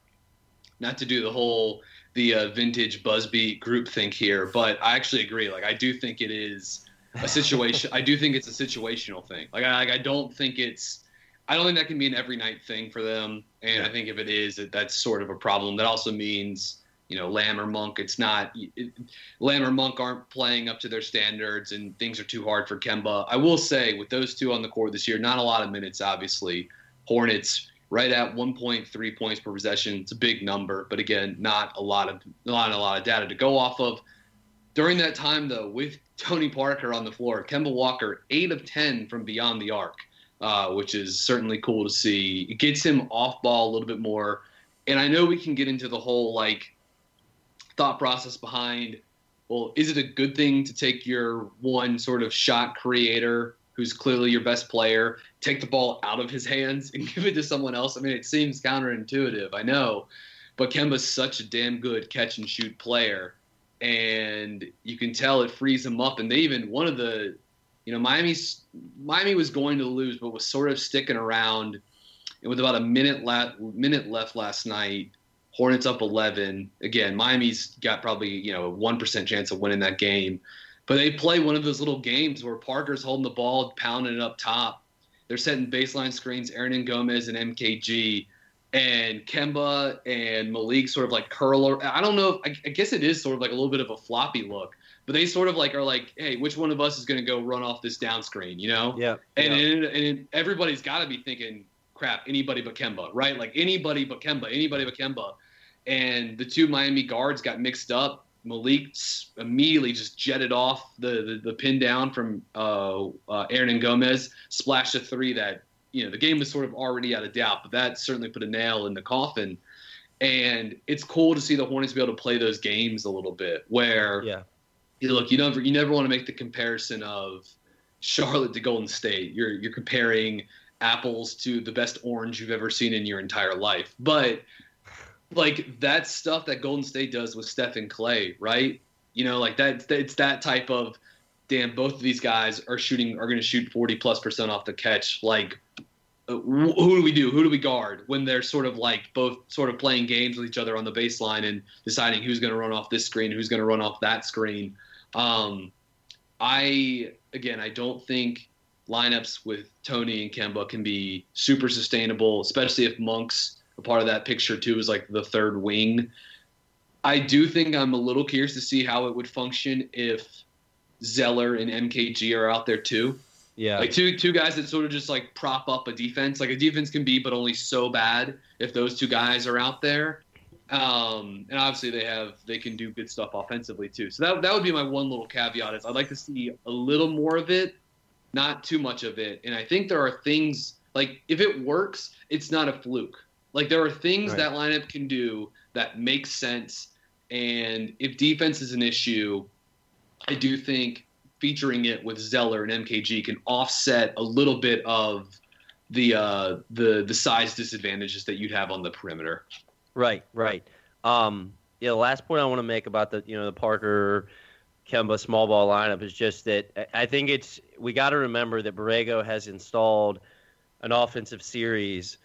not to do the whole the uh, vintage Buzzbeat group think here, but I actually agree. Like, I do think it is a situation. I do think it's a situational thing. Like, I, like, I don't think it's. I don't think that can be an every night thing for them. And I think if it is, that that's sort of a problem. That also means, you know, Lamb or Monk. It's not. It, Lamb or Monk aren't playing up to their standards, and things are too hard for Kemba. I will say, with those two on the court this year, not a lot of minutes, obviously. Hornets right at 1.3 points per possession. It's a big number, but again, not a lot of not a lot of data to go off of. During that time, though, with Tony Parker on the floor, Kemba Walker eight of 10 from beyond the arc, uh, which is certainly cool to see. It gets him off ball a little bit more, and I know we can get into the whole like thought process behind. Well, is it a good thing to take your one sort of shot creator who's clearly your best player, take the ball out of his hands and give it to someone else. I mean, it seems counterintuitive, I know, but Kemba's such a damn good catch and shoot player, and you can tell it frees him up. And they even one of the, you know, Miami's Miami was going to lose, but was sort of sticking around. And with about a minute left, minute left last night, Hornets up 11. Again, Miami's got probably you know a one percent chance of winning that game. But they play one of those little games where Parker's holding the ball, pounding it up top. They're setting baseline screens, Hernangomez and MKG, and Kemba and Malik sort of like curl. I don't know. If, I, I guess it is sort of like a little bit of a floppy look, but they sort of like are like, hey, which one of us is going to go run off this down screen? You know? Yeah. And, yeah. and, and everybody's got to be thinking, crap, anybody but Kemba, right? Like anybody but Kemba, anybody but Kemba. And the two Miami guards got mixed up. Malik immediately just jetted off the, the, the pin down from uh, uh, Hernangomez, splashed a three that, you know, the game was sort of already out of doubt, but that certainly put a nail in the coffin. And it's cool to see the Hornets be able to play those games a little bit where yeah. you look, you never you never want to make the comparison of Charlotte to Golden State. You're you're comparing apples to the best orange you've ever seen in your entire life. But like that stuff that Golden State does with Steph and Klay, right? You know, like that it's that type of damn both of these guys are shooting are going to shoot 40 plus percent off the catch like uh, who do we do? Who do we guard when they're sort of like both sort of playing games with each other on the baseline and deciding who's going to run off this screen, who's going to run off that screen? Um, I again, I don't think lineups with Tony and Kemba can be super sustainable, especially if Monk's a part of that picture too, is like the third wing. I do think I'm a little curious to see how it would function if Zeller and MKG are out there too. Yeah. Like two two guys that sort of just like prop up a defense. Like a defense can be, but only so bad if those two guys are out there. Um, and obviously they have they can do good stuff offensively too. So that that would be my one little caveat is I'd like to see a little more of it, not too much of it. And I think there are things like if it works, it's not a fluke. Like there are things Right. that lineup can do that make sense. And if defense is an issue, I do think featuring it with Zeller and MKG can offset a little bit of the uh, the the size disadvantages that you'd have on the perimeter. Right, right. Um, yeah, the last point I want to make about the you know the Parker Kemba small ball lineup is just that I- I think it's we got to remember that Borrego has installed an offensive series.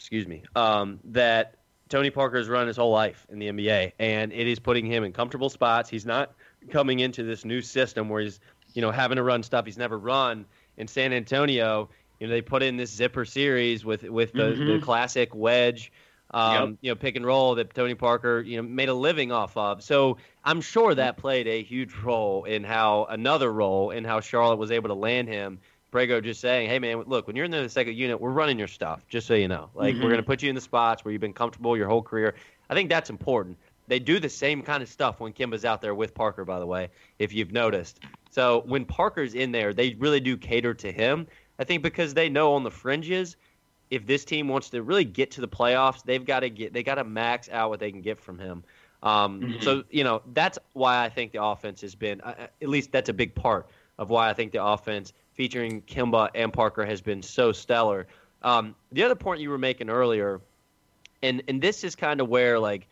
Excuse me. Um, that Tony Parker has run his whole life in the NBA, and it is putting him in comfortable spots. He's not coming into this new system where he's you know having to run stuff he's never run in San Antonio. You know they put in this zipper series with with the, the Mhm. classic wedge um, you know, pick and roll that Tony Parker, you know, made a living off of. So I'm sure that played a huge role in how another role in how Charlotte was able to land him. Borrego just saying, "Hey man, look, when you're in the second unit, we're running your stuff, just so you know. Like Mhm. we're going to put you in the spots where you've been comfortable your whole career. I think that's important. They do the same kind of stuff when Kemba's out there with Parker, by the way, if you've noticed. So when Parker's in there, they really do cater to him. I think because they know on the fringes, if this team wants to really get to the playoffs, they've got to get they got to max out what they can get from him. Um, Mhm. So you know that's why I think the offense has been uh, at least that's a big part of why I think the offense featuring Kemba and Parker has been so stellar. Um, the other point you were making earlier, and and this is kind of where like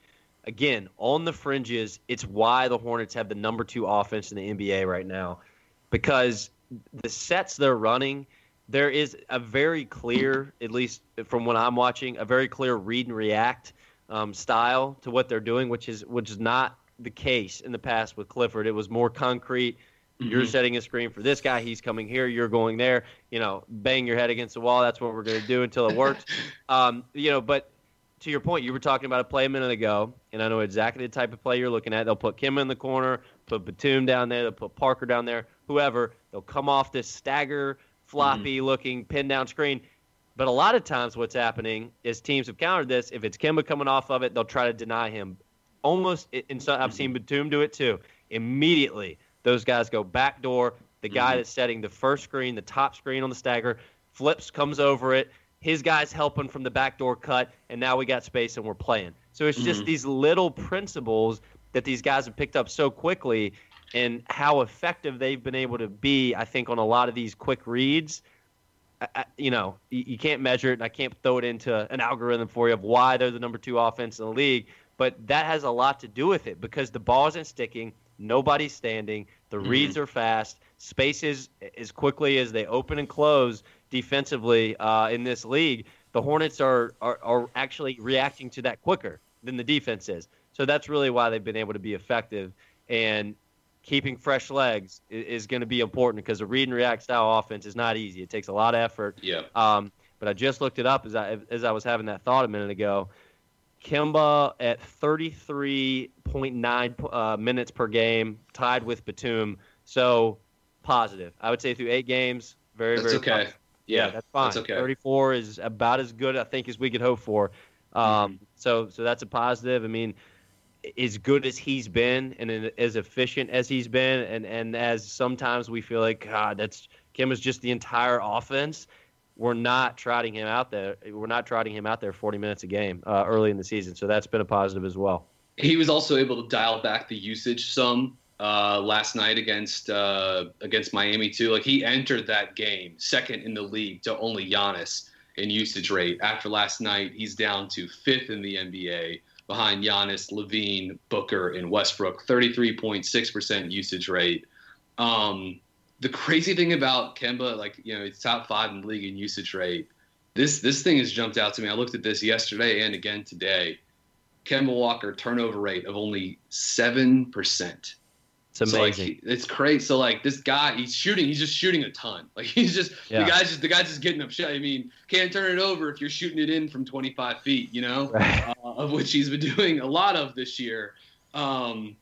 again on the fringes, it's why the Hornets have the number two offense in the NBA right now because the sets they're running there is a very clear, at least from what I'm watching, a very clear read and react um, style to what they're doing, which is which is not the case in the past with Clifford. It was more concrete. You're Mhm. setting a screen for this guy. He's coming here. You're going there. You know, bang your head against the wall. That's what we're going to do until it works. um, you know, but to your point, you were talking about a play a minute ago, and I know exactly the type of play you're looking at. They'll put Kim in the corner, put Batum down there, they'll put Parker down there, whoever. They'll come off this stagger, floppy looking pin down screen. But a lot of times, what's happening is teams have countered this. If it's Kemba coming off of it, they'll try to deny him. Almost, and so I've seen Batum do it too. Immediately, those guys go back door. The guy mm-hmm. that's setting the first screen, the top screen on the stagger, flips, comes over it. His guy's helping from the backdoor cut, and now we got space and we're playing. So it's just mm-hmm. these little principles that these guys have picked up so quickly, and how effective they've been able to be. I think on a lot of these quick reads. I, I- you know, you, you can't measure it, and I can't throw it into an algorithm for you of why they're the number two offense in the league. But that has a lot to do with it because the ball isn't sticking, nobody's standing, the reads are fast, spaces as quickly as they open and close defensively uh, in this league. The Hornets are, are are actually reacting to that quicker than the defense is. So that's really why they've been able to be effective. And keeping fresh legs i- is going to be important because a read and react style offense is not easy. It takes a lot of effort. Yeah. Um, but I just looked it up as I as I was having that thought a minute ago. Kemba at 33.9 uh, minutes per game, tied with Batum. So positive. I would say through eight games, very That's very okay. positive. Yeah, that's fine. that's okay. 34 is about as good, I think, as we could hope for. Mm-hmm. Um, So, so that's a positive. I mean, as good as he's been and as efficient as he's been, and and as sometimes we feel like God, that's Kim is just the entire offense. We're not trotting him out there. We're not trotting him out there 40 minutes a game uh, early in the season. So that's been a positive as well. He was also able to dial back the usage some uh, last night against uh, against Miami too. Like he entered that game second in the league to only Giannis in usage rate. After last night, he's down to fifth in the NBA behind Giannis, LaVine, Booker, and Westbrook. Thirty-three point six percent usage rate. Um, the crazy thing about Kemba, like you know, it's top five in the league in usage rate. This this thing has jumped out to me. I looked at this yesterday and again today. Kemba Walker turnover rate of only seven percent. It's So like, amazing. it's crazy. So like this guy, he's shooting. He's just shooting a ton. Like he's just Yeah. the guy's just the guy's just getting up shot. I mean, can't turn it over if you're shooting it in from 25 feet. You know, Right. uh, of which he's been doing a lot of this year. Um,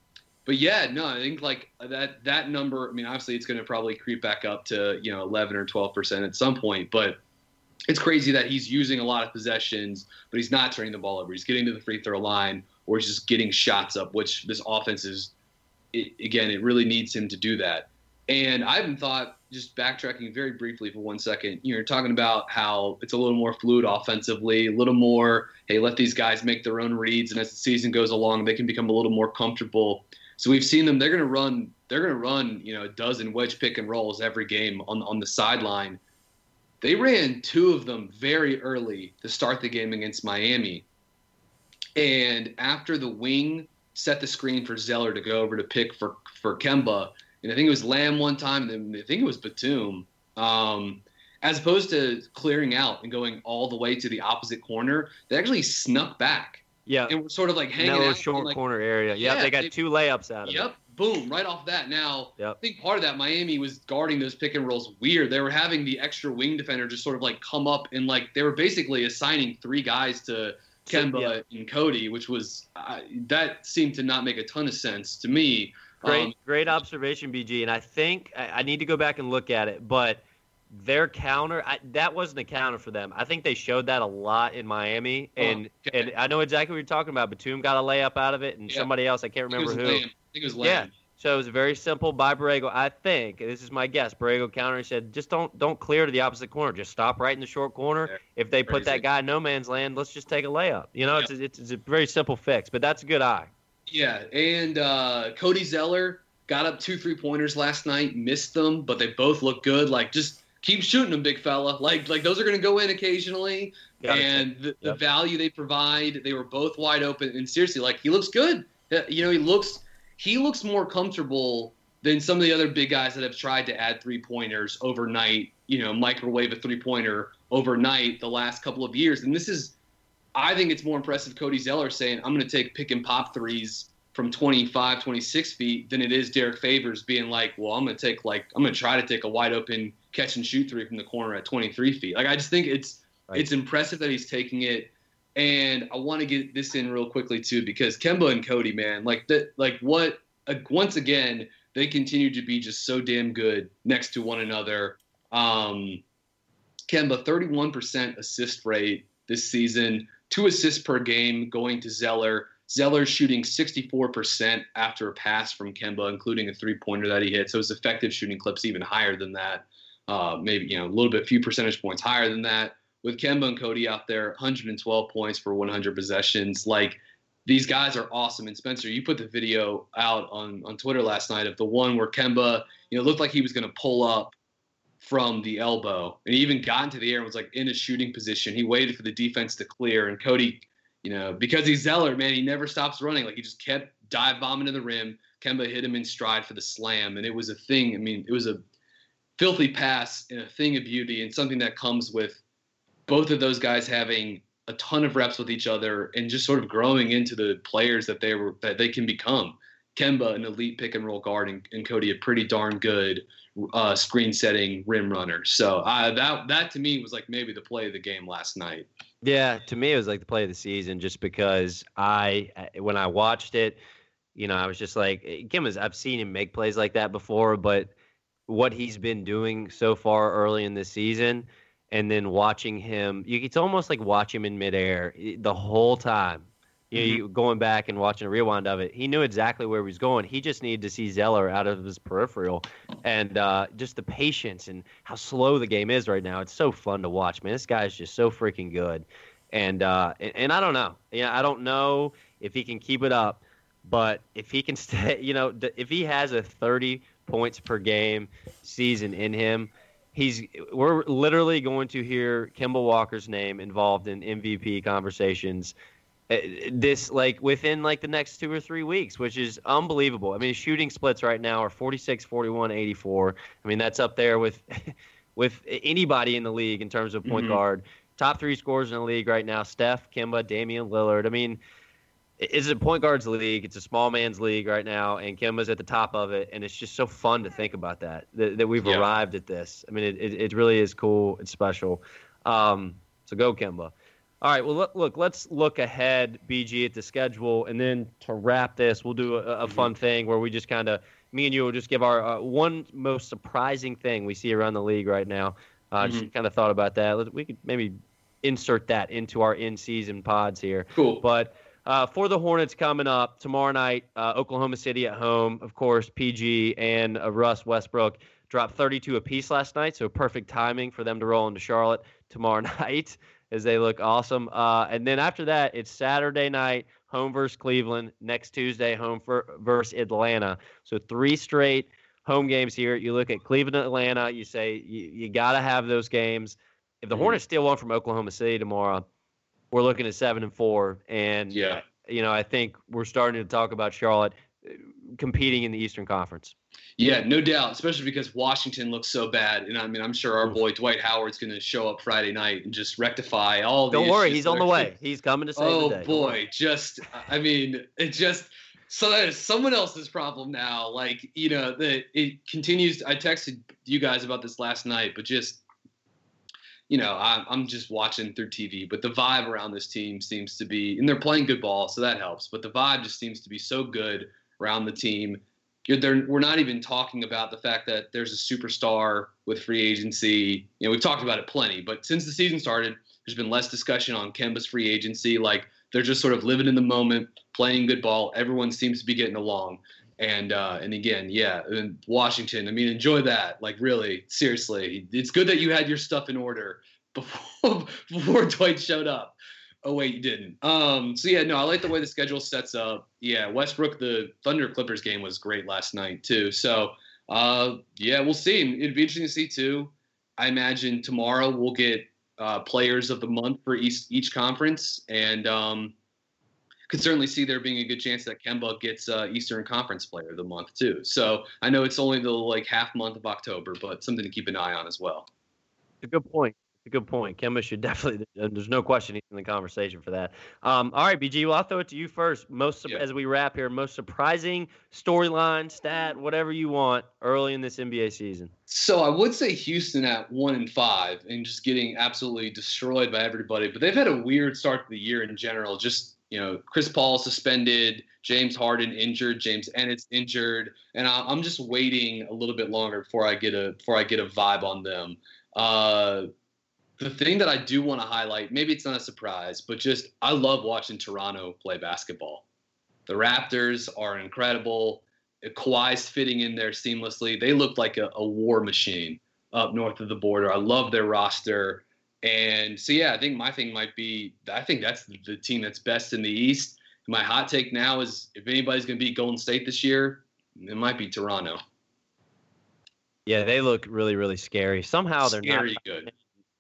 but yeah, no, I think like that that number. I mean, obviously it's going to probably creep back up to you know 11 or 12 percent at some point. But it's crazy that he's using a lot of possessions, but he's not turning the ball over. He's getting to the free throw line or he's just getting shots up, which this offense is, it, again, it really needs him to do that. And I haven't thought, just backtracking very briefly for one second, you know, you're talking about how it's a little more fluid offensively, a little more, hey, let these guys make their own reads. And as the season goes along, they can become a little more comfortable. So we've seen them, they're going to run, they're going to run, you know, a dozen wedge pick and rolls every game on, on the sideline. They ran two of them very early to start the game against Miami. And after the wing set the screen for Zeller to go over to pick for, for Kemba, and I think it was Lamb one time, and I think it was Batum. Um, as opposed to clearing out and going all the way to the opposite corner, they actually snuck back. Yeah, and we're sort of like hanging that out short like, corner area. Yeah, they got they, two layups out of yep, it. Yep, boom, right off that. Now, yep. I think part of that Miami was guarding those pick and rolls weird. They were having the extra wing defender just sort of like come up and like they were basically assigning three guys to Kemba yeah. and Cody, which was uh, that seemed to not make a ton of sense to me. Great, um, great observation, BG. And I think I, I, need to go back and look at it, but their counter I, that wasn't a counter for them. I think they showed that a lot in Miami, and oh, okay. and I know exactly what you're talking about. Batum got a layup out of it, and somebody else I can't remember who. I think it was Lamb. Yeah. So it was very simple by Borrego. I think this is my guess. Borrego counter and said, just don't don't clear to the opposite corner. Just stop right in the short corner. Yeah, if they put that guy in no man's land, let's just take a layup. You know, yeah. it's, it's, it's a very simple fix, but that's a good eye. Yeah, and uh, Cody Zeller got up two three pointers last night, missed them, but they both look good. Like just keep shooting them, big fella. Like like those are going to go in occasionally, got and the, the value they provide, they were both wide open. And seriously, like he looks good. You know, he looks he looks more comfortable than some of the other big guys that have tried to add three pointers overnight, you know, microwave a three pointer overnight the last couple of years. And this is, I think it's more impressive Cody Zeller saying, I'm going to take pick and pop threes from 25, 26 feet than it is Derrick Favors being like, well, I'm going to take like, I'm going to try to take a wide open catch and shoot three from the corner at 23 feet. Like, I just think it's, right. it's impressive that he's taking it and I want to get this in real quickly too, because Kemba and Cody, man, like that, like what? Uh, once again, they continue to be just so damn good next to one another. Um, Kemba, 31% assist rate this season, two assists per game going to Zeller. Zeller shooting 64% after a pass from Kemba, including a three pointer that he hit. So his effective shooting clips even higher than that. Uh, maybe you know a little bit, few percentage points higher than that with Kemba and Cody out there, 112 points for 100 possessions. Like these guys are awesome. And Spencer, you put the video out on on Twitter last night of the one where Kemba, you know, looked like he was going to pull up from the elbow, and he even got into the air and was like in a shooting position. He waited for the defense to clear, and Cody, you know, because he's Zeller, man, he never stops running. Like he just kept dive bombing to the rim. Kemba hit him in stride for the slam, and it was a thing. I mean, it was a filthy pass and a thing of beauty, and something that comes with both of those guys having a ton of reps with each other and just sort of growing into the players that they were that they can become. Kemba, an elite pick and roll guard, and, and Cody, a pretty darn good uh, screen setting rim runner. So uh, that that to me was like maybe the play of the game last night. Yeah, to me it was like the play of the season, just because I when I watched it, you know, I was just like, Kemba's. I've seen him make plays like that before, but what he's been doing so far early in the season and then watching him you, it's almost like watch him in midair the whole time. You, mm-hmm. you going back and watching a rewind of it he knew exactly where he was going. He just needed to see zeller out of his peripheral and uh, just the patience and how slow the game is right now. It's so fun to watch man. This guy is just so freaking good. And uh, and, and i don't know. Yeah i don't know if he can keep it up but if he can stay you know if he has a 30 points per game season in him. He's we're literally going to hear Kemba Walker's name involved in MVP conversations uh, this like within like the next two or three weeks which is unbelievable. I mean shooting splits right now are 46 41 84 i mean that's up there with with anybody in the league in terms of point mm-hmm. guard. Top three scorers in the league right now steph Kemba, damian lillard. I mean it's a point guards league. It's a small man's league right now, and Kemba's at the top of it, and it's just so fun to think about that that, that we've yeah. arrived at this. I mean, it, it, it really is cool. It's special. Um, so go Kemba. All right. Well, look, look. Let's look ahead, BG, at the schedule, and then to wrap this, we'll do a, a fun mm-hmm. thing where we just kind of me and you will just give our uh, one most surprising thing we see around the league right now. Uh, Just Mhm. kind of thought about that. We could maybe insert that into our in-season pods here. Cool. But uh, for the Hornets coming up tomorrow night, uh, Oklahoma City at home. Of course, PG and uh, Russ Westbrook dropped 32 apiece last night, so perfect timing for them to roll into Charlotte tomorrow night as they look awesome. Uh, and then after that, it's Saturday night, home versus Cleveland. Next Tuesday, home for, versus Atlanta. So three straight home games here. You look at Cleveland, Atlanta. You say you, you got to have those games. If the Mhm. Hornets steal one from Oklahoma City tomorrow, we're looking at seven and four. And Yeah. you know, I think we're starting to talk about Charlotte uh, competing in the Eastern Conference. Yeah, no doubt, especially because Washington looks so bad. And I mean, I'm sure our boy Dwight Howard's going to show up Friday night and just rectify all the Don't worry, he's on the way. He's coming to save Oh the day. Don't boy, just I mean, it just so that is someone else's problem now. Like, you know, the it continues I texted you guys about this last night, but just you know, I'm, I'm just watching through TV, but the vibe around this team seems to be, and they're playing good ball, so that helps. But the vibe just seems to be so good around the team. We're not even talking about the fact that there's a superstar with free agency. You know, we've talked about it plenty, but since the season started, there's been less discussion on Kemba's free agency. Like they're just sort of living in the moment, playing good ball. Everyone seems to be getting along. And uh, and again, yeah, and Washington. I mean, enjoy that. Like really, seriously, it's good that you had your stuff in order before before Dwight showed up. Oh wait, you didn't. Um. So yeah, no, I like the way the schedule sets up. Yeah, Westbrook, the Thunder Clippers game was great last night too. So uh, yeah, we'll see. It'd be interesting to see too. I imagine tomorrow we'll get uh, players of the month for each each conference, and um, could certainly see there being a good chance that Kemba gets uh, Eastern Conference Player of the Month too. So I know it's only the like half month of October, but something to keep an eye on as well. It's a good point. It's a good point. Kemba should definitely. There's no question he's in the conversation for that. Um, all right, BG. Well, I'll throw it to you first. Most Yeah. as we wrap here, most surprising storyline, stat, whatever you want, early in this NBA season. So I would say Houston at one and five and just getting absolutely destroyed by everybody. But they've had a weird start to the year in general. Just you know, Chris Paul suspended, James Harden injured, James Ennis injured, and I, I'm just waiting a little bit longer before I get a before I get a vibe on them. Uh, the thing that I do want to highlight, maybe it's not a surprise, but just I love watching Toronto play basketball. The Raptors are incredible. Kawhi's fitting in there seamlessly. They look like a, a war machine up north of the border. I love their roster. And so, yeah, I think my thing might be I think that's the, team that's best in the East. My hot take now is if anybody's going to beat Golden State this year, it might be Toronto. Yeah, they look really, really scary. Somehow they're Scary not good.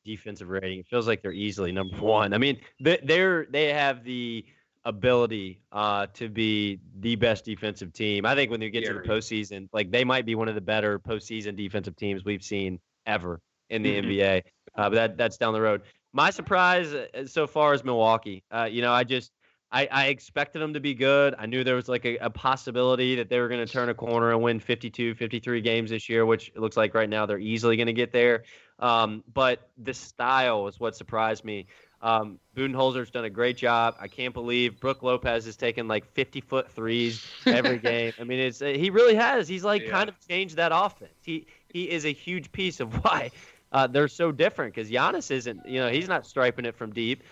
defensive rating. It feels like they're easily number one. I mean, they- they're they have the ability uh, to be the best defensive team. I think when they get to the postseason, like they might be one of the better postseason defensive teams we've seen ever in the Mhm. NBA. Uh, but that that's down the road. My surprise uh, so far is Milwaukee. Uh, you know, I just I, I expected them to be good. I knew there was like a, a possibility that they were going to turn a corner and win 52, 53 games this year, which it looks like right now they're easily going to get there. Um, but the style is what surprised me. Um, Budenholzer's done a great job. I can't believe Brook Lopez has taken like 50 foot threes every game. I mean, it's he really has. He's like Yeah. kind of changed that offense. He he is a huge piece of why uh, they're so different because Giannis isn't. You know, he's not striping it from deep.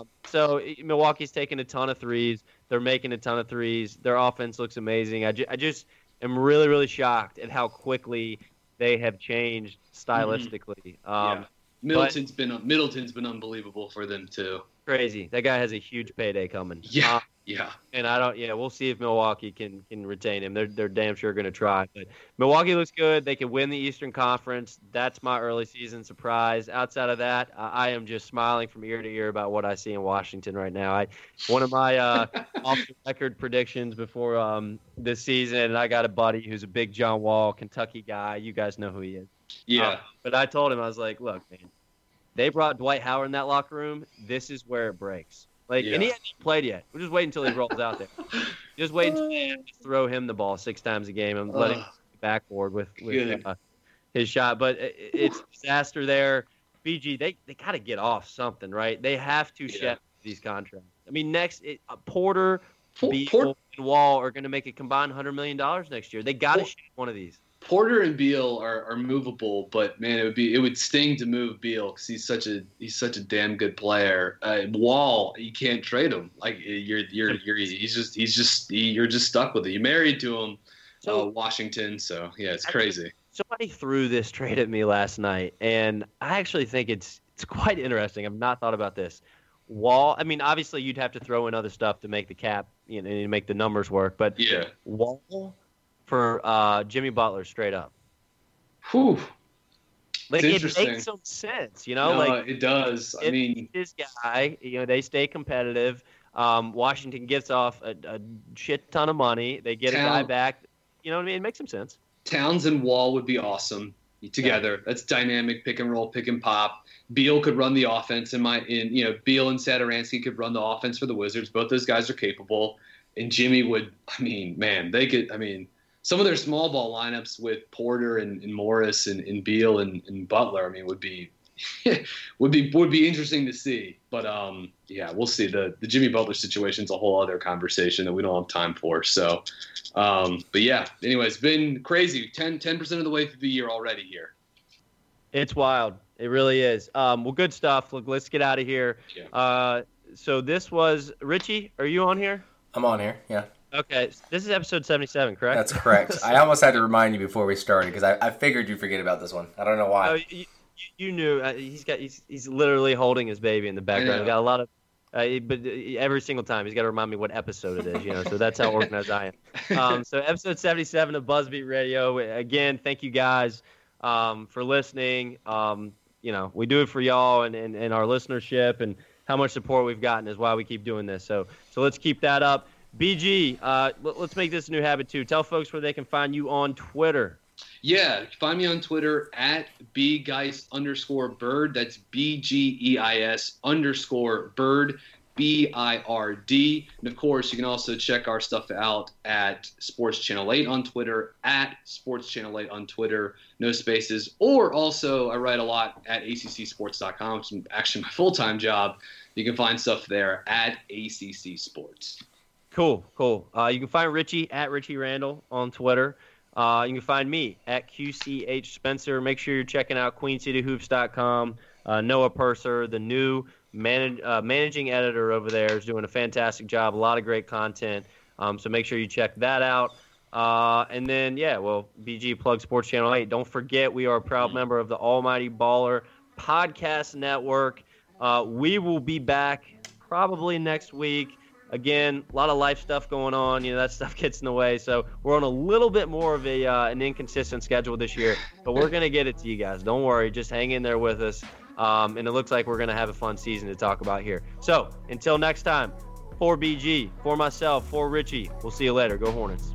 Um, so Milwaukee's taking a ton of threes. They're making a ton of threes. Their offense looks amazing. I, ju- I just am really, really shocked at how quickly they have changed stylistically. Um, yeah. Middleton's been Middleton's been unbelievable for them too. Crazy. That guy has a huge payday coming. Yeah. Uh, Yeah. and I don't. Yeah, we'll see if Milwaukee can can retain him. They're they're damn sure going to try. But Milwaukee looks good. They can win the Eastern Conference. That's my early season surprise. Outside of that, I, I am just smiling from ear to ear about what I see in Washington right now. I one of my uh, off the record predictions before um, this season, and I got a buddy who's a big John Wall Kentucky guy. You guys know who he is. Yeah. Uh, but I told him I was like, look, man, they brought Dwight Howard in that locker room. This is where it breaks. Like, and he hasn't played yet. We're just waiting until he rolls out there. Just wait until they to throw him the ball six times a game and let him backboard with, with uh, his shot. But it, it's a disaster there. BG, they, they got to get off something, right? They have to Yeah. shed these contracts. I mean, next, it, uh, Porter, Por- Beal, Por- and Wall are going to make a combined $100 million next year. They got to Por- shed one of these. Porter and Beal are, are movable, but man, it would be it would sting to move Beal because he's such a he's such a damn good player. Uh, Wall, you can't trade him. Like you're you're you're he's just he's just he, you're just stuck with it. You're married to him, so, uh, Washington. So yeah, it's crazy. Somebody threw this trade at me last night, and I actually think it's it's quite interesting. I've not thought about this. Wall. I mean, obviously you'd have to throw in other stuff to make the cap, you know, and make the numbers work. But yeah, Wall for uh, Jimmy Butler straight up. Whew. Like it makes some sense, you know. No, like it does. I mean, this guy, you know, they stay competitive. Um, Washington gets off a, a, shit ton of money. They get Town, a guy back. You know what I mean? It makes some sense. Towns and Wall would be awesome together. Yeah. That's dynamic pick and roll, pick and pop. Beal could run the offense in my in you know Beal and Satoransky could run the offense for the Wizards. Both those guys are capable. And Jimmy would. I mean, man, they could. I mean, some of their small ball lineups with Porter and, and Morris and, and Beal and, and, Butler, I mean, would be would be would be interesting to see. But um, yeah, we'll see. The the Jimmy Butler situation is a whole other conversation that we don't have time for. So, um, but yeah. Anyways, been crazy. 10 percent of the way through the year already here. It's wild. It really is. Um, well, good stuff. Look, let's get out of here. Yeah. Uh, so this was Richie. Are you on here? I'm on here. Yeah. Okay, this is episode 77, correct? That's correct. I almost had to remind you before we started because I, I figured you'd forget about this one. I don't know why. Oh, you, you knew. Uh, he's got. He's, he's literally holding his baby in the background. He's got a lot of. Uh, but uh, every single time he's got to remind me what episode it is, you know. So that's how organized I am. Um, so episode 77 of Buzzbeat Radio. Again, thank you guys um, for listening. Um, you know, we do it for y'all and, and, and our listenership and how much support we've gotten is why we keep doing this. So so let's keep that up. BG, uh, let's make this a new habit too. Tell folks where they can find you on Twitter. Yeah, find me on Twitter at bgeis underscore bird. That's B G E I S underscore bird. B I R D. And of course, you can also check our stuff out at Sports Channel 8 on Twitter, at Sports Channel 8 on Twitter, no spaces. Or also, I write a lot at ACCSports.com, is actually my full time job. You can find stuff there at ACC Sports. Cool, cool. Uh, you can find Richie at Richie Randall on Twitter. Uh, you can find me at QCH Spencer. Make sure you're checking out QueenCityHoops.com. Uh, Noah Purser, the new uh, managing editor over there, is doing a fantastic job. A lot of great content. Um, so make sure you check that out. Uh, and then, yeah, well, BG plug Sports Channel 8. Don't forget, we are a proud member of the Almighty Baller Podcast Network. Uh, we will be back probably next week again, a lot of life stuff going on. You know, that stuff gets in the way. So we're on a little bit more of a uh, an inconsistent schedule this year, but we're gonna get it to you guys. Don't worry, just hang in there with us. Um, and it looks like we're gonna have a fun season to talk about here. So until next time, for BG, for myself, for Richie, we'll see you later. Go Hornets.